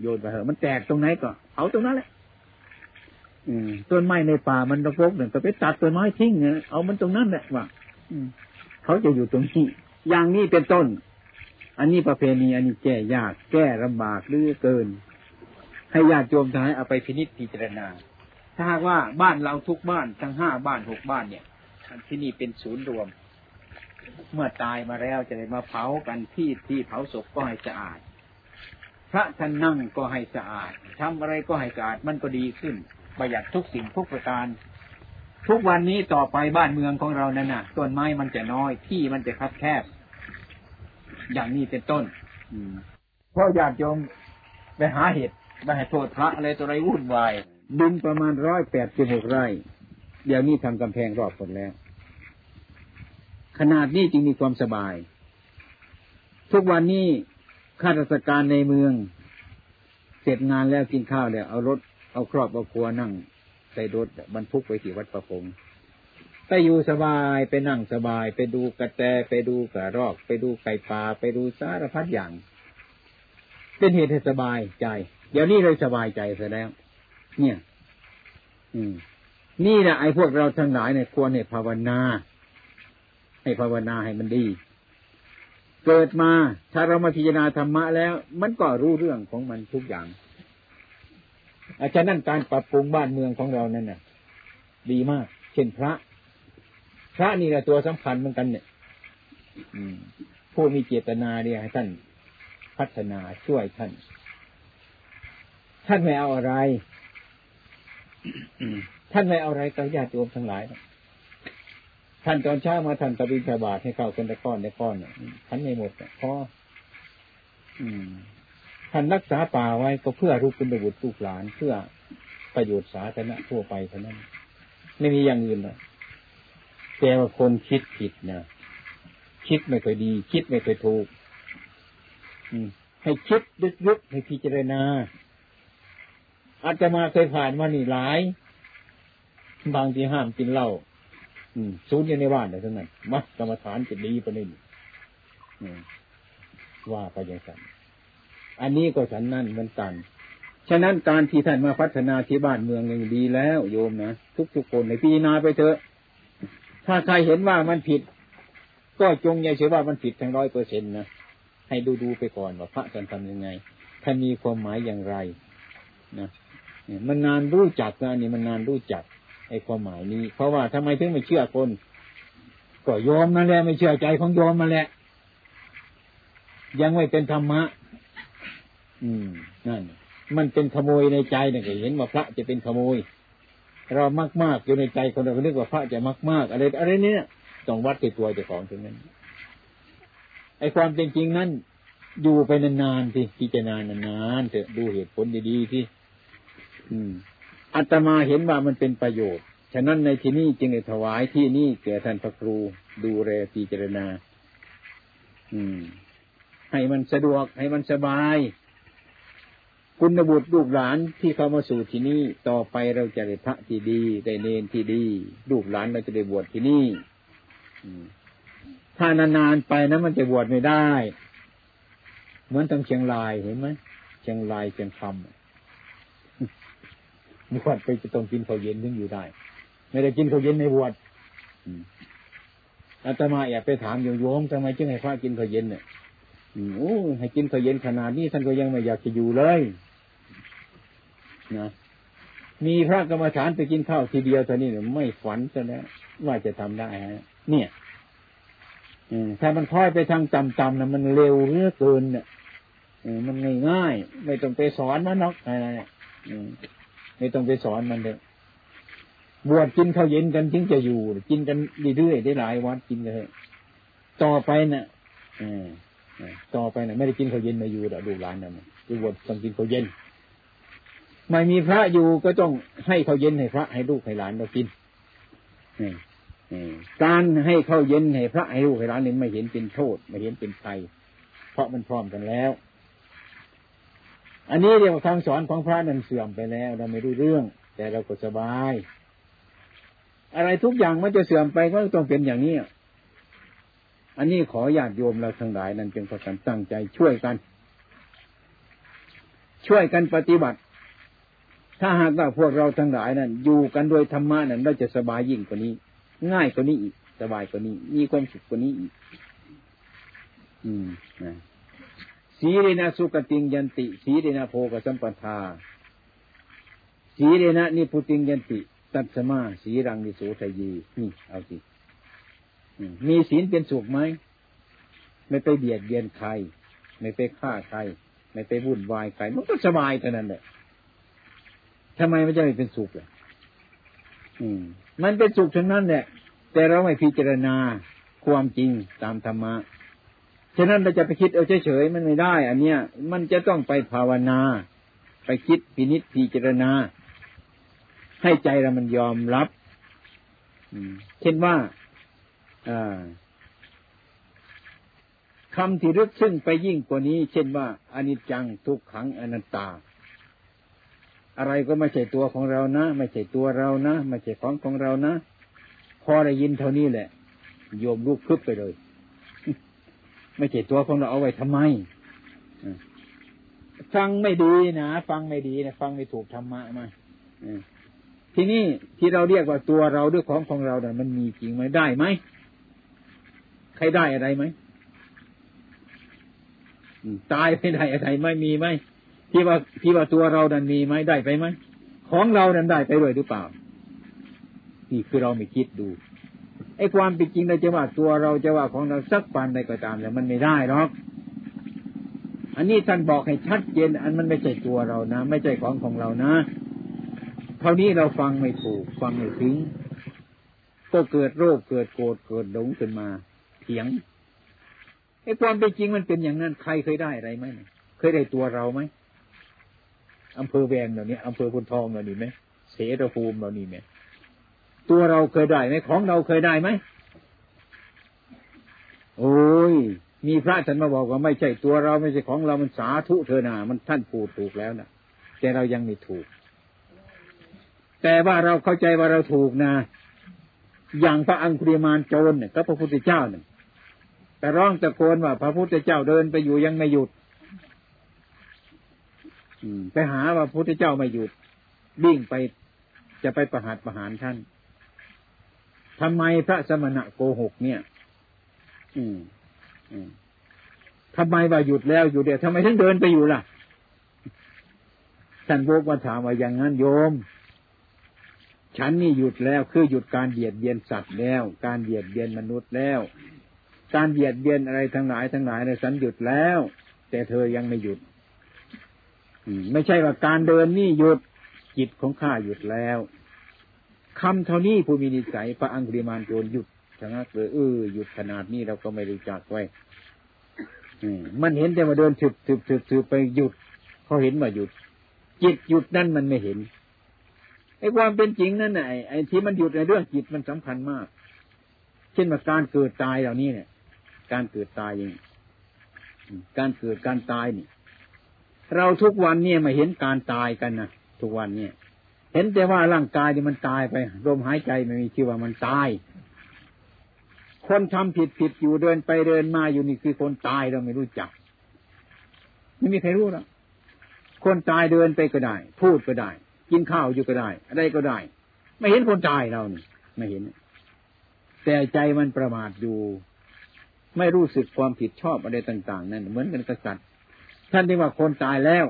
โยนไปเหอะมันแตกตรงไหนก็เอาตรงนั้นแหละต้นไม้ในป่ามันรกๆเนี่ยก็ไปตัดต้นไม้ทิ้งเนี่ยเอามันตรงนั้นแหละว่าเขาจะอยู่ตรงนี้อย่างนี้เป็นต้น อันนี้ประเพณีอันนี้แก้ยากแก้ลำบากหรือเกิน ให้ญาติโยมทั้งหลายเอาไปพินิจพิจารณา ถ้าหากว่าบ้านเราทุกบ้านทั้งห้าบ้านหกบ้านเนี่ยที่นี่เป็นศูนย์รวม เมื่อตายมาแล้วจะได้มาเผากันที่ที่เผาศพก็ให้สะอาด พระท่านนั่งก็ให้สะอาดทำอะไรก็ให้สะอาดมันก็ดีขึ้นประหยัดทุกสิ่งทุกประการทุกวันนี้ต่อไปบ้านเมืองของเรานั่นน่ะต้นไม้มันจะน้อยที่มันจะคับแคบ อย่างนี้เป็นต้น อืมเพราะญาติโยมไปหาเห็ดไปหาโทษพระอะไรตัวไรวุ่นวายดินประมาณร้อยแปดสิบหกไร่ เดี๋ยวนี้ทำกำแพงรอบหมดแล้ว ขนาดนี้จึงมีความสบาย ทุกวันนี้ข้าราชการในเมือง เสร็จงานแล้วกินข้าวแล้ว เอารถเอาครอบเอาครัวนั่งใส่รถบรรทุกไปที่วัดประพง ไปอยู่สบายไปนั่งสบาย ไปดูกระแตไปดูกระรอก ไปดูไก่ป่าไปดูสารพัดอย่าง เป็นเหตุให้สบายใจ เดี๋ยวนี้เลยสบายใจซะแล้ว เนี่ย อืม นี่แหละไอ้พวกเราทั้งหลายเนี่ยควรให้ภาวนา ให้ภาวนาให้มันดี เกิดมาถ้าเรามาพิจารณาธรรมะแล้ว มันก็รู้เรื่องของมันทุกอย่างอาจารย์นั่นการปรับปรุงบ้านเมืองของเรานั่นน่ะ ดีมาก เช่นพระ พระนี่แหละตัวสำคัญเหมือนกันเนี่ยผู้มีเจตนาเนี่ยให้ท่านพัฒนาช่วยท่าน ท่านไม่เอาอะไรท่านไม่เอาอะไรกับญาติโยมทั้งหลาย ท่านตอนเช้ามาท่านตะบินบาทให้เข้าคนละก้อนละก้อนท่านไม่หมดพอท่านรักษาป่าไว้ก็เพื่อรูปคุณบุตรลูกหลาน เพื่อประโยชน์สาธารณะทั่วไปเท่านั้น ไม่มีอย่างอื่นเลย แต่ว่าคนคิดผิดนะคิดไม่ค่อยดี คิดไม่ค่อยถูกให้คิดลึกๆให้พิจารณาอาจจะมาเคยผ่านมานี่หลาย บางทีห้ามกินเหล้าซูนอยู่ในบ้านเลยทั้งนั้นมัดกรรมฐานจะดีประเด็นว่าไปอย่างนั้นอันนี้ก็ฉันนั่นเหมือนกันฉะนั้นการที่ท่านมาพัฒนาที่บ้านเมืองอย่างดีแล้ว โยมนะทุกๆคนในปีนาไปเถอะ ถ้าใครเห็นว่ามันผิด ก็จงอย่าเชื่อว่ามันผิดทั้งร้อยเปอร์เซ็นต์นะให้ดูดูไปก่อนว่าพระท่านทำยังไงท่านมีความหมายอย่างไรนะมันนานรู้จักนะนี่มันนานรู้จักไอ้ความหมายนี้ เพราะว่าทำไมถึงไม่เชื่อคน ก็ยอมมาแล้วไม่เชื่อใจของยอมมาแล้วยังไม่เป็นธรรมะ อืมนั่นมันเป็นขโมยในใจนี่ยเห็นว่าพระจะเป็นขโมย เรามากมากอยู่ในใจคนเราก็นึกว่าพระจะมากมากอะไรอะไรเนี้ยต้องวัดติดตัวเจ้าของตรงนั้นไอ้ความเป็นจริงนั้นอยู่ไปนานๆที่พิจารณานานๆเถอะดูเหตุผลดีๆที่อัตมาเห็นว่ามันเป็นประโยชน์ ฉะนั้นในที่นี้จึงได้ถวายที่นี่แก่ท่านพระครูดูแลพิจารณาอืมให้มันสะดวกให้มันสบาย คุณบุตรลูกหลานที่เข้ามาสู่ที่นี่ต่อไปเราจะได้พระที่ดีได้เนนที่ดีลูกหลานเราจะได้บวชที่นี่ถ้านานๆไปนะมันจะบวชไม่ได้ เหมือนทางเชียงรายเห็นไหมเชียงรายเชียงคำบวชไปจะต้องกินข้าวเย็นถึงอยู่ได้ ไม่ได้กินข้าวเย็นในบวชอาตมาแอบไปถามโยโยมทำไมจึงให้พระกินข้าวเย็นเนี่ยโอ้ให้กินข้าวเย็นขนาดนี้ท่านก็ยังไม่อยากจะอยู่เลย นะมีพระกรรมฐานไปกินข้าวทีเดียวตอนนี้เนี่ยไม่ฝันซะแล้วว่าจะทำได้ฮะเนี่ยถ้ามันค่อยไปทางต่ำๆนะมันเร็วเรื่อเกินเนี่ยมันง่ายๆไม่ต้องไปสอนมันนอกอะไรเนี่ยไม่ต้องไปสอนมันเลยบวชกินข้าวเย็นกันจึงจะอยู่ กินกันเรื่อยๆได้หลายวันกินเลยต่อไปเนะ่ะต่อไปเนะ่ะ ไม่ได้กินข้าวเย็นมาอยู่ดอกดูร้านนั่นจะบวชต้องกินข้าวเย็น ไม่มีพระอยู่ก็ต้องให้เขาเย็นให้พระให้ลูกให้หลานเรากินการให้เข้าเย็นให้พระให้ลูกให้หลานนี่ไม่เห็นเป็นโทษไม่เห็นเป็นภัยเพราะมันพร้อมกันแล้ว อันนี้เรียกว่าคำสอนของพระนั้นเสื่อมไปแล้ว เราไม่รู้เรื่อง แต่เราก็สบาย อะไรทุกอย่างมันจะเสื่อมไปก็ต้องเป็นอย่างนี้อันนี้ขอญาติโยมเราทั้งหลายนั้นจึงประกันตั้งใจช่วยกัน ช่วยกันปฏิบัติ ถ้าหากว่าพวกเราทั้งหลายนั้นอยู่กันโดยธรรมะนั้นเราจะสบายยิ่งกว่านี้ ง่ายกว่านี้อีก สบายกว่านี้ มีความสุขกว่านี้อีก อืมนะสีเรนะสุกติงยันติ สีเรนะโพกสัมปทา สีเรนะนิพุติงยันติ ตัตสมา สีรังนิโสทยีนี่เอาสิมีศีลเป็นสุขไหม ไม่ไปเบียดเบียนใคร ไม่ไปฆ่าใคร ไม่ไปวุ่นวายใคร มันก็สบายเท่านั้นแหละ ทำไมไม่จะไม่เป็นสุขล่ะมันเป็นสุขทั้งนั้นแหละ แต่เราไม่พิจารณาความจริงตามธรรมะ ฉะนั้นเราจะไปคิดเอาเฉยๆมันไม่ได้ อันเนี้ย มันจะต้องไปภาวนา ไปคิดพินิจพิจารณา ให้ใจเรามันยอมรับเช่นว่าคำที่ลึกซึ้งไปยิ่งกว่านี้ เช่นว่าอนิจจังทุกขังอนัตตา อะไรก็ไม่ใช่ตัวของเรานะ ไม่ใช่ตัวเรานะ ไม่ใช่ของของเรานะ พอได้ยินเท่านี้แหละ โยมลุกพึบไปเลย ไม่ใช่ตัวของเราเอาไว้ทำไมฟังไม่ดีนะฟังไม่ดีนะฟังไม่ถูกธรรมะมาทีนี้ที่เราเรียกว่าตัวเราด้วยของของเราเนี่ยมันมีจริงไหมได้ไหมใครได้อะไรไหมตายไม่ได้อะไรไม่มีไหม ที่ว่าที่ว่าตัวเรานั้นมีไหมได้ไปไหมของเรานั้นได้ไปด้วยหรือเปล่า นี่คือเราไม่คิดดูไอ้ความเป็นจริงเราจะว่าตัวเราจะว่าของเราสักปันใดก็ตามแต่มันไม่ได้หรอกอันนี้ท่านบอกให้ชัดเจน อันมันไม่ใช่ตัวเรานะ ไม่ใช่ของของเรานะเท่านี้เราฟังไม่ถูก ฟังไม่ถึง ก็เกิดโรคเกิดโกรธเกิดหลงขึ้นมาเถียงไอ้ความเป็นจริงมันเป็นอย่างนั้นใครเคยได้อะไรไหมเคยได้ตัวเราไหม อำเภอแวงเหล่านี้อำเภอพุนทองเหล่านี้ไหมเสรภูมิเหล่านี้ไหมตัวเราเคยได้ไหมของเราเคยได้ไหมโอ้ย มีพระท่านมาบอกว่าไม่ใช่ตัวเราไม่ใช่ของเรามันสาธุเธอนามันท่านพูดถูกแล้วนะแต่เรายังไม่ถูก แต่ว่าเราเข้าใจว่าเราถูกนะอย่างพระอังคุริมานโจรเนี่ยก็พระพุทธเจ้าเนี่ยแต่ร้องตะโกนว่าพระพุทธเจ้าเดินไปอยู่ยังไม่หยุด ไปหาว่าพระพุทธเจ้าไม่หยุดวิ่งไปจะไปประหารประหารท่านทำไมพระสมณะโกหกเนี่ย อืมอืมทำไมว่าหยุดแล้วอยู่เดียวทำไมถึงเดินไปอยู่ล่ะท่านโบกมาถามว่าอย่างนั้นโยม ฉันนี่หยุดแล้วคือหยุดการเบียดเบียนสัตว์แล้ว การเบียดเบียนมนุษย์แล้ว การเบียดเบียนอะไรทั้งหลายทั้งหลายในสันหยุดแล้ว แต่เธอยังไม่หยุด ไม่ใช่ว่าการเดินนี่หยุดจิตของข้าหยุดแล้วคำเท่านี้ผู้มีนิสัยพระอังคุริมานโจรหยุดชะงักเลยเออหยุดขนาดนี้เราก็ไม่รู้จักไว้มันเห็นแต่มาเดินถึบถึบถึบถึบไปหยุดเขาเห็นว่าหยุด จิตหยุดนั่นมันไม่เห็นไอ้ความเป็นจริงนั่นไอ้ไอ้ที่มันหยุดในเรื่องจิตมันสำคัญมาก เช่นว่าการเกิดตายเหล่านี้เนี่ย การเกิดตายเองการเกิดการตายนี่ เราทุกวันเนี่ยมาเห็นการตายกันนะทุกวันเนี่ย เห็นแต่ว่าร่างกายนี่มันตายไปลมหายใจไม่มีชื่อว่ามันตาย คนทำผิดผิดอยู่เดินไปเดินมาอยู่นี่คือคนตายเราไม่รู้จัก ไม่มีใครรู้หรอกคนตายเดินไปก็ได้ พูดก็ได้ กินข้าวอยู่ก็ได้ อะไรก็ได้ ไม่เห็นคนตายเรานี่ไม่เห็น แต่ใจมันประมาทอยู่ ไม่รู้สึกความผิดชอบอะไรต่าง ๆ นั่นเหมือนกันกษัตริย์ ท่านที่ว่าคนตายแล้ว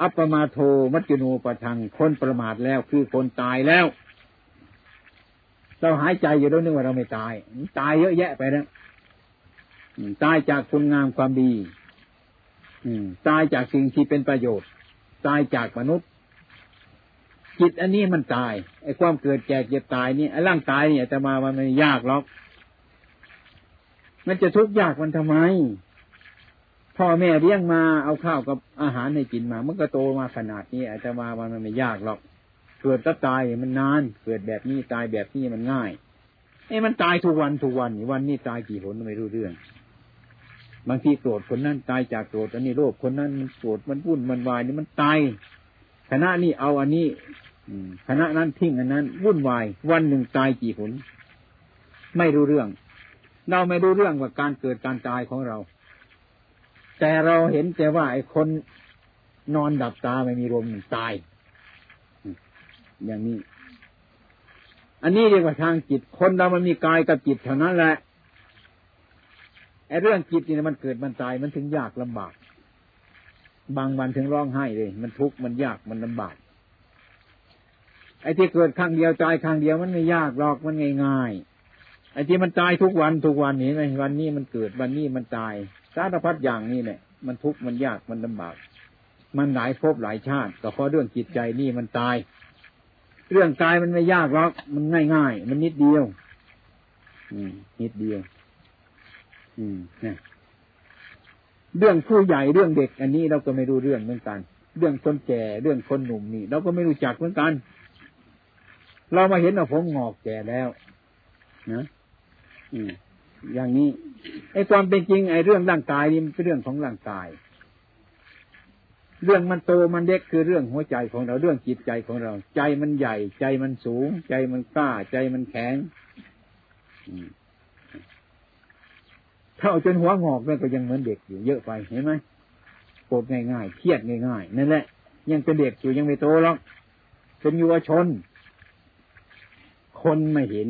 อัปมาโทมัจจุโนปะทังคนประมาทแล้วคือคนตายแล้ว เราหายใจอยู่แล้วนึกว่าเราไม่ตาย ตายเยอะแยะไปนะตายจากคุณงามความดีตายจากสิ่งที่เป็นประโยชน์ ตายจากมนุษย์ จิตอันนี้มันตายไอ้ความเกิดแก่เจ็บตายนี่ไอ้ร่างกายเนี่ยแต่มามันไม่ยากหรอก มันจะทุกข์ยากมันทำไม พ่อแม่เลี้ยงมาเอาข้าวกับอาหารให้กินมา มันก็โตมาขนาดนี้อาจจะมามันไม่ยากหรอก เกิดก็ตายมันนาน เกิดแบบนี้ตายแบบนี้มันง่ายไอ้มันตายทุกวันทุกวันวันนี้ตายกี่หนไม่รู้เรื่อง บางทีโกรธคนนั้นตายจากโกรธอันนี้โลภคนนั้นมันโกรธมันวุ่นมันวายนี่มันตายคณะนี้เอาอันนี้คณะนั้นทิ้งอันนั้น วุ่นวาย วันหนึ่งตายกี่หนไม่รู้เรื่อง เราไม่รู้เรื่องว่าการเกิดการตายของเรา แต่เราเห็นแต่ว่าไอ้คนนอนดับตาไม่มีลมตาย อย่างนี้ อันนี้เรียกว่าทางจิต คนเรามันมีกายกับจิตเท่านั้นแหละไอ้เรื่องจิตนี่มันเกิดมันตายมันถึงยากลำบาก บางวันถึงร้องไห้เลย มันทุกข์มันยากมันลำบาก ไอ้ที่เกิดครั้งเดียวตายครั้งเดียวมันไม่ยากหรอกมันง่ายๆไอ้ที่มันตายทุกวันทุกวันนี้ไหมวันนี้มันเกิดวันนี้มันตาย สารพัดอย่างนี้เนี่ยมันทุกข์มันยากมันลำบาก มันหลายภพหลายชาติก็เพราะเรื่องจิตใจนี่มันตาย เรื่องกายมันไม่ยากหรอกมันง่ายง่ายมันนิดเดียว อืม นิดเดียว อืมเนี่ยเรื่องผู้ใหญ่เรื่องเด็ก อันนี้เราก็ไม่รู้เรื่องเหมือนกัน เรื่องคนแก่เรื่องคนหนุ่มนี่เราก็ไม่รู้จักเหมือนกัน เรามาเห็นว่าผมงอกแก่แล้ว นะ อืม อย่างนี้ไอ้ความเป็นจริงไอ้เรื่องร่างกายนี่มันเป็นเรื่องของร่างกาย เรื่องมันโตมันเด็กคือเรื่องหัวใจของเราเรื่องจิตใจของเรา ใจมันใหญ่ ใจมันสูง ใจมันกล้า ใจมันแข็งเท่าจนหัวงอกนั่นก็ยังเหมือนเด็กอยู่เยอะไปเห็นไหมโกรธง่ายๆเครียดง่ายๆนั่นแหละยังเป็นเด็กอยู่ยังไม่โตหรอกเป็นยุวชน คนไม่เห็น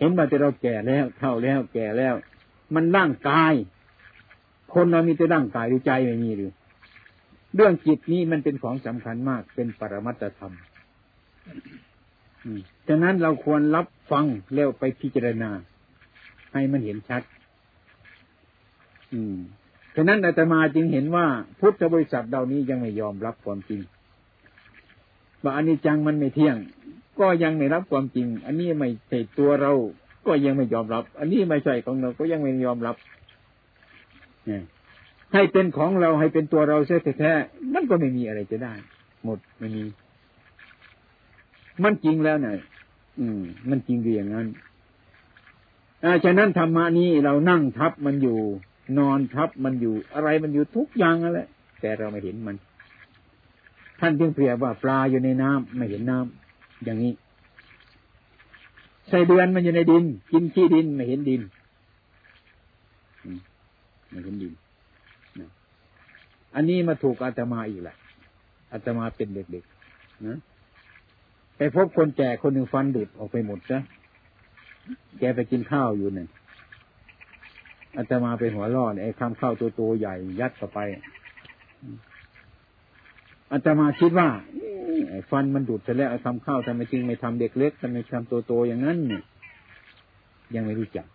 เห็นว่าแต่เราแก่แล้วเท่าแล้วแก่แล้ว มันร่างกาย คนเรามีแต่ร่างกายหรือใจไม่มีหรือเรื่องจิตนี้มันเป็นของสำคัญมากเป็นปรมัตธรรมฉะนั้นเราควรรับฟังแล้วไปพิจารณา ให้มันเห็นชัด อืมฉะนั้นอาตมาจึงเห็นว่าพุทธบริษัทเหล่านี้ยังไม่ยอมรับความจริงว่าอนนี้จังมันไม่เที่ยง ก็ยังไม่รับความจริง อันนี้ไม่ใช่ตัวเรา ก็ยังไม่ยอมรับ อันนี้ไม่ใช่ของเรา ก็ยังไม่ยอมรับเนี่ยให้เป็นของเราให้เป็นตัวเราเสียแท้ๆมันก็ไม่มีอะไรจะได้ หมดไม่มี มันจริงแล้วเนี่ยอืม มันจริงเรียงนั้นอาฉะนั้นธรรมะนี้เรานั่งทับมันอยู่ นอนทับมันอยู่ อะไรมันอยู่ทุกอย่างนั่นแหละแต่เราไม่เห็นมัน ท่านจึงเปรียบว่าปลาอยู่ในน้ำไม่เห็นน้ำ อย่างนี้ใส่เดือนมันอยู่ในดิน กินขี้ดินไม่เห็นดินไม่เห็นดินอันนี้มาถูกอาตมาอีกแหละอาตมาเป็นเด็กๆนะไปพบคนแก่คนหนึ่งฟันดุดออกไปหมดซะแกไปกินข้าวอยู่เนี่ยอาตมาไปหัวล่อเนี่ยไอ้คำข้าวตัวโตใหญ่ยัดเข้าไปอาตมาคิดว่า ฟันมันดุดเสร็จแล้วทำข้าวทำไมจริงไม่ทำเด็กเล็กทำไมทำตัวโตอย่างนั้นเนี่ยยังไม่รู้จัก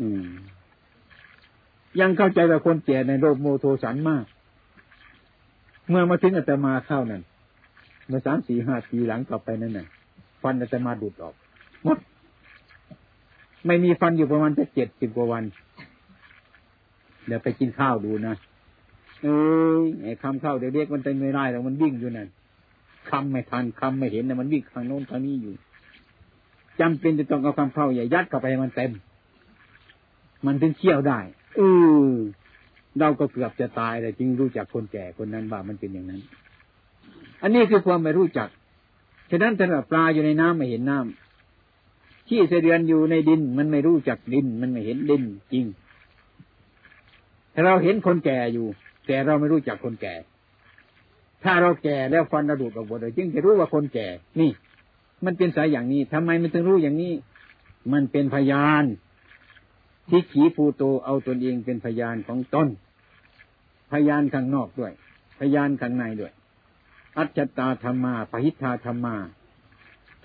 อืม ยังเข้าใจว่าคนแก่ในโรคโมโทสันมาก เมื่อมาถึงอาตมาเข้านั่นเมื่อสามสี่ห้าปีหลังกลับไปนั่นน่ะ ฟันอาตมาดุดออกหมดไม่มีฟันอยู่ประมาณจะเจ็ดสิบกว่าวัน เดี๋ยวไปกินข้าวดูนะเออไอ้คำข้าวเด็กๆมันเต็มไม่ได้แล้วมันวิ่งอยู่นั่น คำไม่ทันคำไม่เห็นนะมันวิ่งทางโน้นทางนี้อยู่จำเป็นจะต้องเอาคำเข้าอย่ายัดเข้าไปมันเต็ม มันถึงเคี่ยวได้เออเราก็เกือบจะตายแต่จริงรู้จักคนแก่คนนั้นว่ามันเป็นอย่างนั้น อันนี้คือความไม่รู้จักฉะนั้นถ้าปลาอยู่ในน้ำไม่เห็นน้ำขี้เสเดือนอยู่ในดิน มันไม่รู้จักดิน มันไม่เห็นดินจริงถ้าเราเห็นคนแก่อยู่ แต่เราไม่รู้จักคนแก่ ถ้าเราแก่แล้วฟันระดูดออกหมดเลยจึงจะรู้ว่าคนแก่ นี่ มันเป็นสายอย่างนี้ทำไมมันถึงรู้อย่างนี้ มันเป็นพยานทิขีภูโตเอาตนเองเป็นพยานของตนพยานข้างนอกด้วย พยานข้างในด้วย อัจฉตาธรรมาปหิทธาธรรมา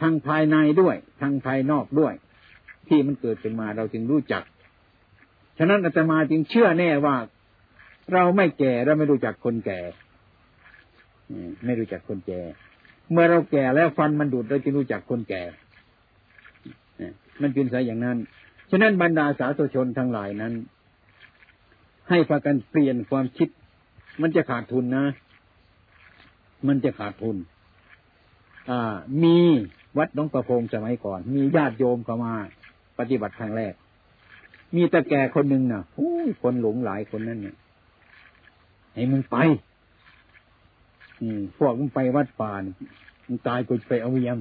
ทางภายในด้วยทางภายนอกด้วย ที่มันเกิดขึ้นมาเราจึงรู้จัก ฉะนั้นอาตมาจึงเชื่อแน่ว่า เราไม่แก่เราไม่รู้จักคนแก่ ไม่รู้จักคนแก่ เมื่อเราแก่แล้วฟันมันดูดเราจึงรู้จักคนแก่มันเป็นสายอย่างนั้น ฉะนั้นบรรดาสาธุชนทั้งหลายนั้น ให้พากันเปลี่ยนความคิด มันจะขาดทุนนะ มันจะขาดทุน อ่า มีวัดน้องประพงสมัยก่อน มีญาติโยมเข้ามา ปฏิบัติครั้งแรก มีตะแก่คนหนึ่งนะ่ะโอ้ยคนหลงหลายคนนั่นเนี่ยให้มึงไป อืม พวกมึงไปวัดป่านมึงตายกูไปเอาเยี่ยม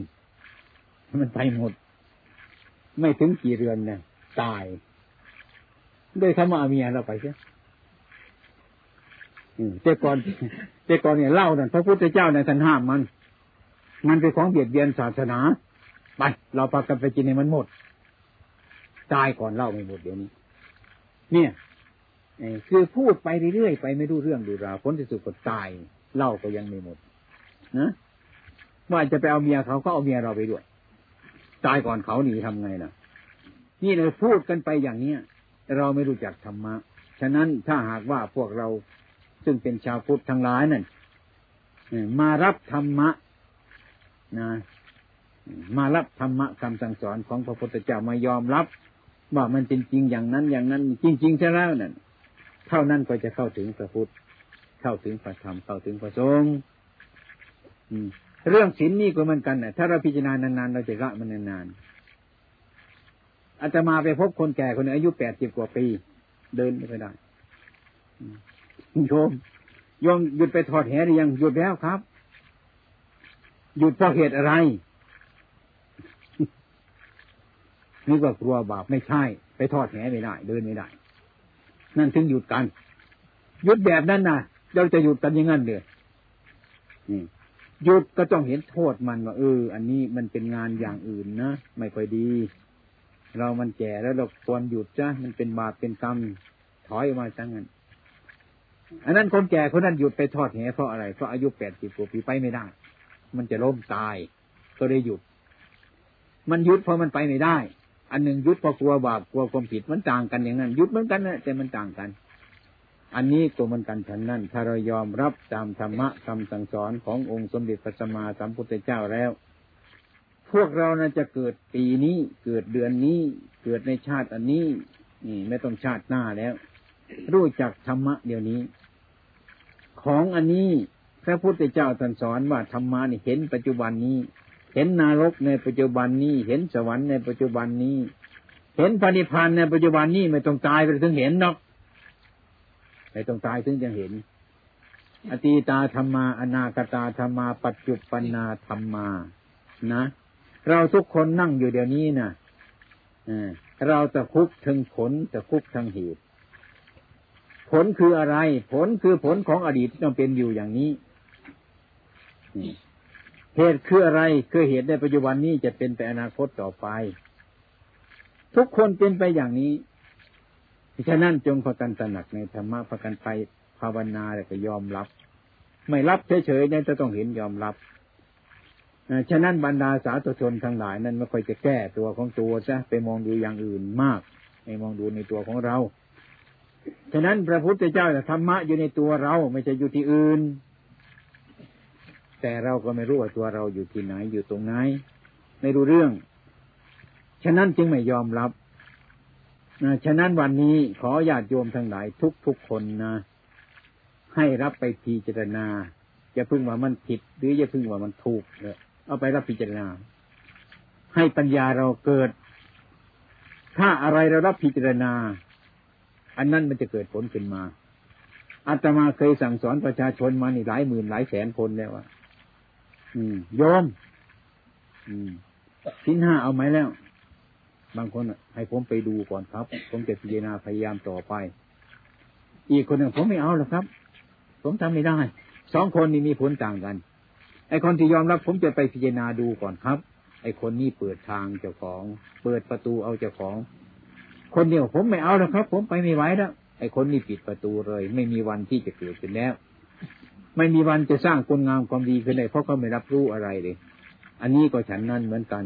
มันไปหมด ไม่ถึงกี่เรือนเนี่ยตายด้วยคำว่าเมียเราไปใช่แต่ก่อนแต่ก่อนเนี่ยเล่านั่นพระพุทธเจ้าในท่านห้ามมัน มันเป็นของเบียดเบียนศาสนา ไป เราพากันไปกินในมันหมด ตายก่อนเล่าไม่หมดเดี๋ยวนี้ เนี่ยคือพูดไปเรื่อยๆไปไม่รู้เรื่องดูราวผลที่สุดก็ตาย เล่าก็ยังไม่หมดนะว่าจะไปเอาเมียเขาก็เอาเมียเราไปด้วย ตายก่อนเขาหนีทำไงนะนี่เราพูดกันไปอย่างเนี้ยเราไม่รู้จักธรรมะ ฉะนั้นถ้าหากว่าพวกเราซึ่งเป็นชาวพุทธทั้งหลายนั่นมารับธรรมะนะมารับธรรมะคำสั่งสอนของพระพุทธเจ้ามายอมรับ ว่ามันเป็นจริงอย่างนั้นอย่างนั้น จริงๆใช่แล้วนั่นเท่านั้นก็จะเข้าถึงพระพุทธ เข้าถึงพระธรรมเข้าถึงพระสงฆ์เรื่องศีลนี่ก็เหมือนกันนะถ้าเราพิจารณานานๆเราจะละมันนานๆอาจะมาไปพบคนแก่คนนึงอายุแปดสิบกว่าปี เดินไม่ได้โยมโยมหยุดไปทอดแหหรือยังหยุดแล้วครับ หยุดเพราะเหตุอะไรนี่ก็กลัวบาปไม่ใช่ ไปทอดแหไม่ได้ เดินไม่ได้ นั่นถึงหยุดกัน หยุดแบบนั้นนะ เราจะหยุดกันยังงั้นเลยหยุดก็ต้องเห็นโทษมันว่าเออ อันนี้มันเป็นงานอย่างอื่นนะไม่ค่อยดี เรามันแก่แล้วเราควรหยุดจ้ะมันเป็นบาปเป็นกรรมถอยมาจังงั้นอันนั้นคนแก่คนนั้นหยุดไปทอดแหเพราะอะไรเพราะอายุแปดสิบกว่าปีไปไม่ได้ มันจะล้มตาย ก็เลยหยุด มันหยุดเพราะมันไปไม่ได้ อันหนึ่งยุดเพราะกลัวบาปกลัวความผิดมันต่างกันอย่างนั้นยุดเหมือนกันนะแต่มันต่างกัน อันนี้ตัวมันกันฉันนั้นถ้าเรายอมรับตามธรรมะคำสั่งสอนขององค์สมเด็จพระสัมมาสัมพุทธเจ้าแล้ว พวกเรานะจะเกิดปีนี้เกิดเดือนนี้ เกิดในชาติอันนี้ นี่ไม่ต้องชาติหน้าแล้ว รู้จักธรรมะเดี๋ยวนี้ ของอันนี้พระพุทธเจ้าตรัสสอนว่าธรรมะนี่เห็นปัจจุบันนี้ เห็นนรกในปัจจุบันนี้ เห็นสวรรค์ในปัจจุบันนี้ เห็นพระนิพพานในปัจจุบันนี้ไม่ต้องตายไปถึงเห็นหรอก ไม่ต้องตายถึงจะเห็น อตีตาธรรมา อนาคตาธรรมา ปัจจุปนาธรรมา นะ เราทุกคนนั่งอยู่เดี๋ยวนี้นะเราจะคุกทั้งผลจะคุกทั้งเหตุ ผลคืออะไร ผลคือผลของอดีตที่ต้องเป็นอยู่อย่างนี้เหตุคืออะไรคือเหตุในปัจจุบันนี้จะเป็นไปอนาคตต่อไป ทุกคนเป็นไปอย่างนี้ ฉะนั้นจงพากันตระหนักในธรรมะพากันไปภาวนาแล้วก็ยอมรับ ไม่รับเฉยๆเนี่ยจะต้องเห็นยอมรับฉะนั้นบรรดาสาธุชนทั้งหลายนั้นไม่ค่อยจะแก้ตัวของตัวซะไปมองดูอย่างอื่นมากไม่มองดูในตัวของเรา ฉะนั้นพระพุทธเจ้าธรรมะอยู่ในตัวเราไม่ใช่อยู่ที่อื่น แต่เราก็ไม่รู้ว่าตัวเราอยู่ที่ไหนอยู่ตรงไหน ไม่รู้เรื่อง ฉะนั้นจึงไม่ยอมรับ ฉะนั้นวันนี้ขอญาติโยมทั้งหลายทุกทุกคนนะ ให้รับไปพิจารณาอย่าพึ่งว่ามันผิด หรืออย่าพึ่งว่ามันถูกเลยเอาไปรับพิจารณา ให้ปัญญาเราเกิด ถ้าอะไรเรารับพิจารณา อันนั้นมันจะเกิดผลขึ้นมาอาตมาเคยสั่งสอนประชาชนมานี่หลายหมื่นหลายแสนคนแล้วอะอืมโยมอืมสินห้าเอาไหมแล้ว บางคนให้ผมไปดูก่อนครับ ผมจะพิจารณาพยายามต่อไป อีกคนหนึ่งผมไม่เอาหรอกครับ ผมทำไม่ได้สองคนนี้มีผลต่างกัน ไอคนที่ยอมรับ ผมจะไปพิจารณาดูก่อนครับ ไอคนนี้เปิดทางเจ้าของ เปิดประตูเอาเจ้าของ คนเดียวผมไม่เอาแล้วครับ ผมไปไม่ไหวแล้วไอคนนี้ปิดประตูเลย ไม่มีวันที่จะเกิดขึ้นแล้ว ไม่มีวันจะสร้างคุณงามความดีขึ้นเลยเพราะเขาไม่รับรู้อะไรเลย อันนี้ก็ฉันนั้นเหมือนกัน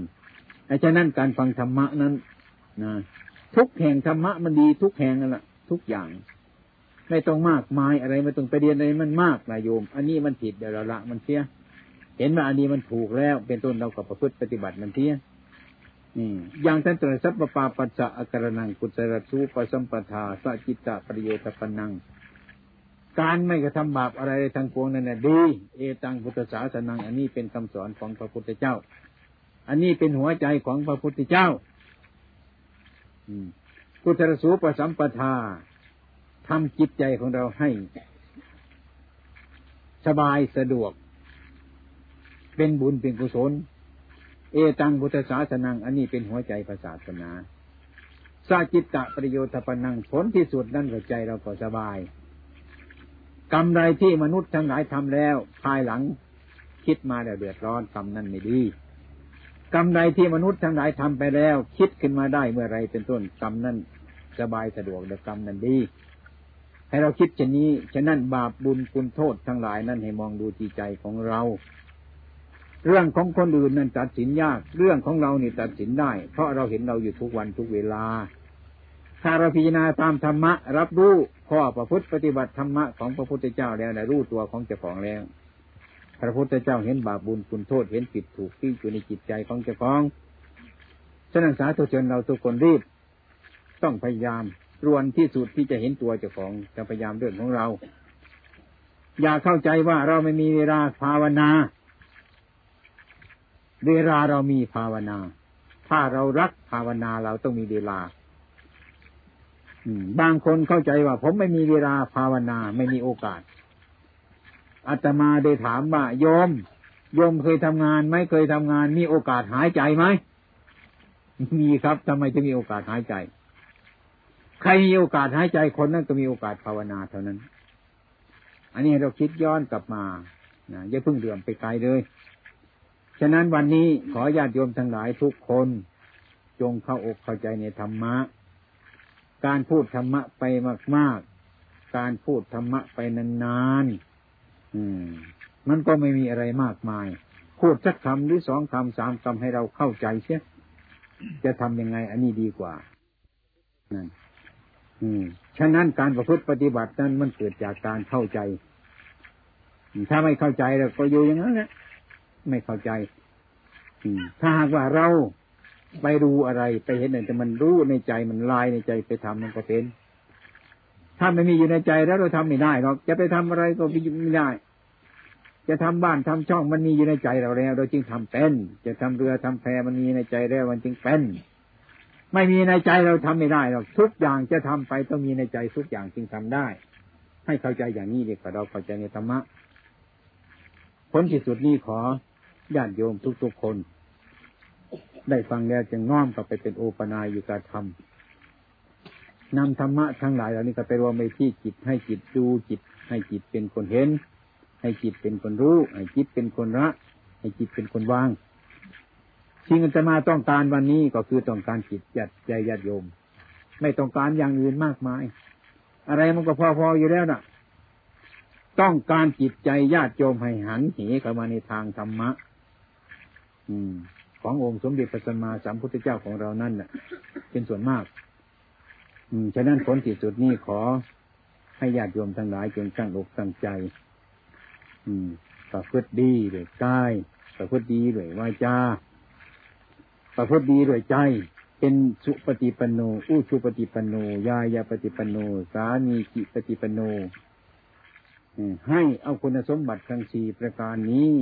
ไอ้ฉะนั้นการฟังธรรมะนั้นนะทุกแห่งธรรมะมันดีทุกแห่งนั่นแหละทุกอย่าง ไม่ต้องมากมายอะไรไม่ต้องไปเรียนอะไรมันมากนายโยม อันนี้มันผิดเดี๋ยวเราละมันเสีย เห็นว่าอันนี้มันถูกแล้ว เป็นต้นเราก็ประพฤติปฏิบัติมันเที่ยนี่อย่างท่านตรัสสัพปาปัจจะอาการนังกุศลสูปสัมปทาสัจิตตะประโยชน์ปนัง การไม่กระทำบาปอะไรทางปวงนั่นแหละดี เอตังพุทธศาสนัง อันนี้เป็นคำสอนของพระพุทธเจ้า อันนี้เป็นหัวใจของพระพุทธเจ้ากุศลสูปสัมปทาทำจิตใจของเราให้ สบายสะดวก เป็นบุญเป็นกุศล เอตังพุทธศาสนัง อันนี้เป็นหัวใจศาสนาสาจิตตะประโยชน์ปนังผลที่สุดนั่นหัวใจเราก็สบายกรรมใดที่มนุษย์ทั้งหลายทำแล้ว ภายหลังคิดมาแล้วเดือดร้อนกรรมนั้นไม่ดี กรรมใดที่มนุษย์ทั้งหลายทำไปแล้ว คิดขึ้นมาได้เมื่อไรเป็นต้นกรรมนั้นสบายสะดวกแต่กรรมนั้นดี ให้เราคิดเช่นนี้ฉะนั้นบาปบุญคุณโทษทั้งหลายนั้นให้มองดูจิตใจของเรา เรื่องของคนอื่นนั้นตัดสินยาก เรื่องของเรานี่ตัดสินได้ เพราะเราเห็นเราอยู่ทุกวันทุกเวลาถ้าเราพิจารณาตามธรรมะ รับรู้ข้อประพฤติปฏิบัติธรรมะของพระพุทธเจ้าแล้วได้รู้ตัวของเจ้าของแล้ว พระพุทธเจ้าเห็นบาปบุญคุณโทษเห็นผิดถูกที่อยู่ในจิตใจของเจ้าของฉะนั้นสาธุชนเราทุกคนรีบต้องพยายามรวนที่สุดที่จะเห็นตัวเจ้าของจะพยายามเรื่องของเรา อย่าเข้าใจว่าเราไม่มีเวลาภาวนา เวลาเรามีภาวนา ถ้าเรารักภาวนาเราต้องมีเวลาบางคนเข้าใจว่าผมไม่มีเวลาภาวนาไม่มีโอกาส อาตมาได้ถามว่าโยมโยมเคยทำงานไหมเคยทำงานมีโอกาสหายใจไหมมีครับทำไมจะมีโอกาสหายใจ ใครมีโอกาสหายใจคนนั้นก็มีโอกาสภาวนาเท่านั้น อันนี้เราคิดย้อนกลับมานะอย่าเพิ่งเดือมไปไกลเลยฉะนั้นวันนี้ขอญาติโยมทั้งหลายทุกคน จงเข้าอกเข้าใจในธรรมะ การพูดธรรมะไปมาก ๆ การพูดธรรมะไปนาน ๆ มันก็ไม่มีอะไรมากมาย พูดสักคำหรือสองคำสามคำให้เราเข้าใจเสียจะทำยังไง อันนี้ดีกว่านั่นอืมฉะนั้นการประพฤติปฏิบัตินั้นมันเกิดจากการเข้าใจ ถ้าไม่เข้าใจเราก็อยู่อย่างนั้นแหละไม่เข้าใจถ้าหากว่าเราไปรู้อะไรไปเห็นอะไรแต่มันรู้ในใจมันลายในใจไปทำมันก็เป็น ถ้าไม่มีอยู่ในใจแล้วเราทำไม่ได้หรอกจะไปทำอะไรก็ไม่ได้ จะทำบ้านทำช่องมันมีอยู่ในใจเราแล้ว เราจึงทำเป็น จะทำเรือทำแพมันมีในใจแล้วมันจึงเป็น ไม่มีในใจเราทำไม่ได้หรอกทุกอย่างจะทำไปต้องมีในใจทุกอย่างจึงทำได้ ให้เข้าใจอย่างนี้เดีกว่าเราเข้าใจในธรรมะผลที่สุดนี้ขอญาติโยมทุกๆคน ได้ฟังแล้วจึงน้อมกลับไปเป็นโอปนายอยู่การทำ นำธรรมะทั้งหลายเหล่านี้ก็ไปรวมไปที่จิตให้จิตดูจิต ให้จิตเป็นคนเห็น ให้จิตเป็นคนรู้ ให้จิตเป็นคนละให้จิตเป็นคนวางสิ่งที่จะมาต้องการวันนี้ก็คือต้องการจิตจัดใจญาติโยม ไม่ต้องการอย่างอื่นมากมาย อะไรมันก็พอๆอยู่แล้วนะ่ะ ต้องการจิตใจญาติโยมให้หันเหเข้ามาในทางธรรมะ อืม ขององค์สมเด็จพระสัมมาสัมพุทธเจ้าของเรานั่นแหละเป็นส่วนมาก ฉะนั้นผลที่สุดนี้ขอให้ญาติโยมทั้งหลายจงตั้งอกตั้งใจ อืมประพฤติดีด้วยกายประพฤติดีด้วยวาจาประพฤติดีด้วยใจ เป็นสุปฏิปันโนอุชุปฏิปันโนยายาปฏิปันโน สามีกิปฏิปันโนให้เอาคุณสมบัติทั้งสี่ประการนี้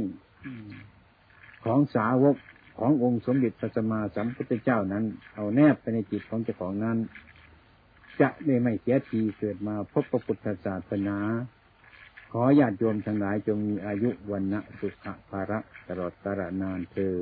ของสาวกขององค์สมเด็จพระสัมมาสัมพุทธเจ้านั้น เอาแนบไปในจิตของเจ้าของนั้น จะได้ไม่เสียทีเกิดมาพบพระพุทธศาสนา ขอญาติโยมทั้งหลายจงมีอายุวันนะสุขภาระตลอดกาลนานเธอ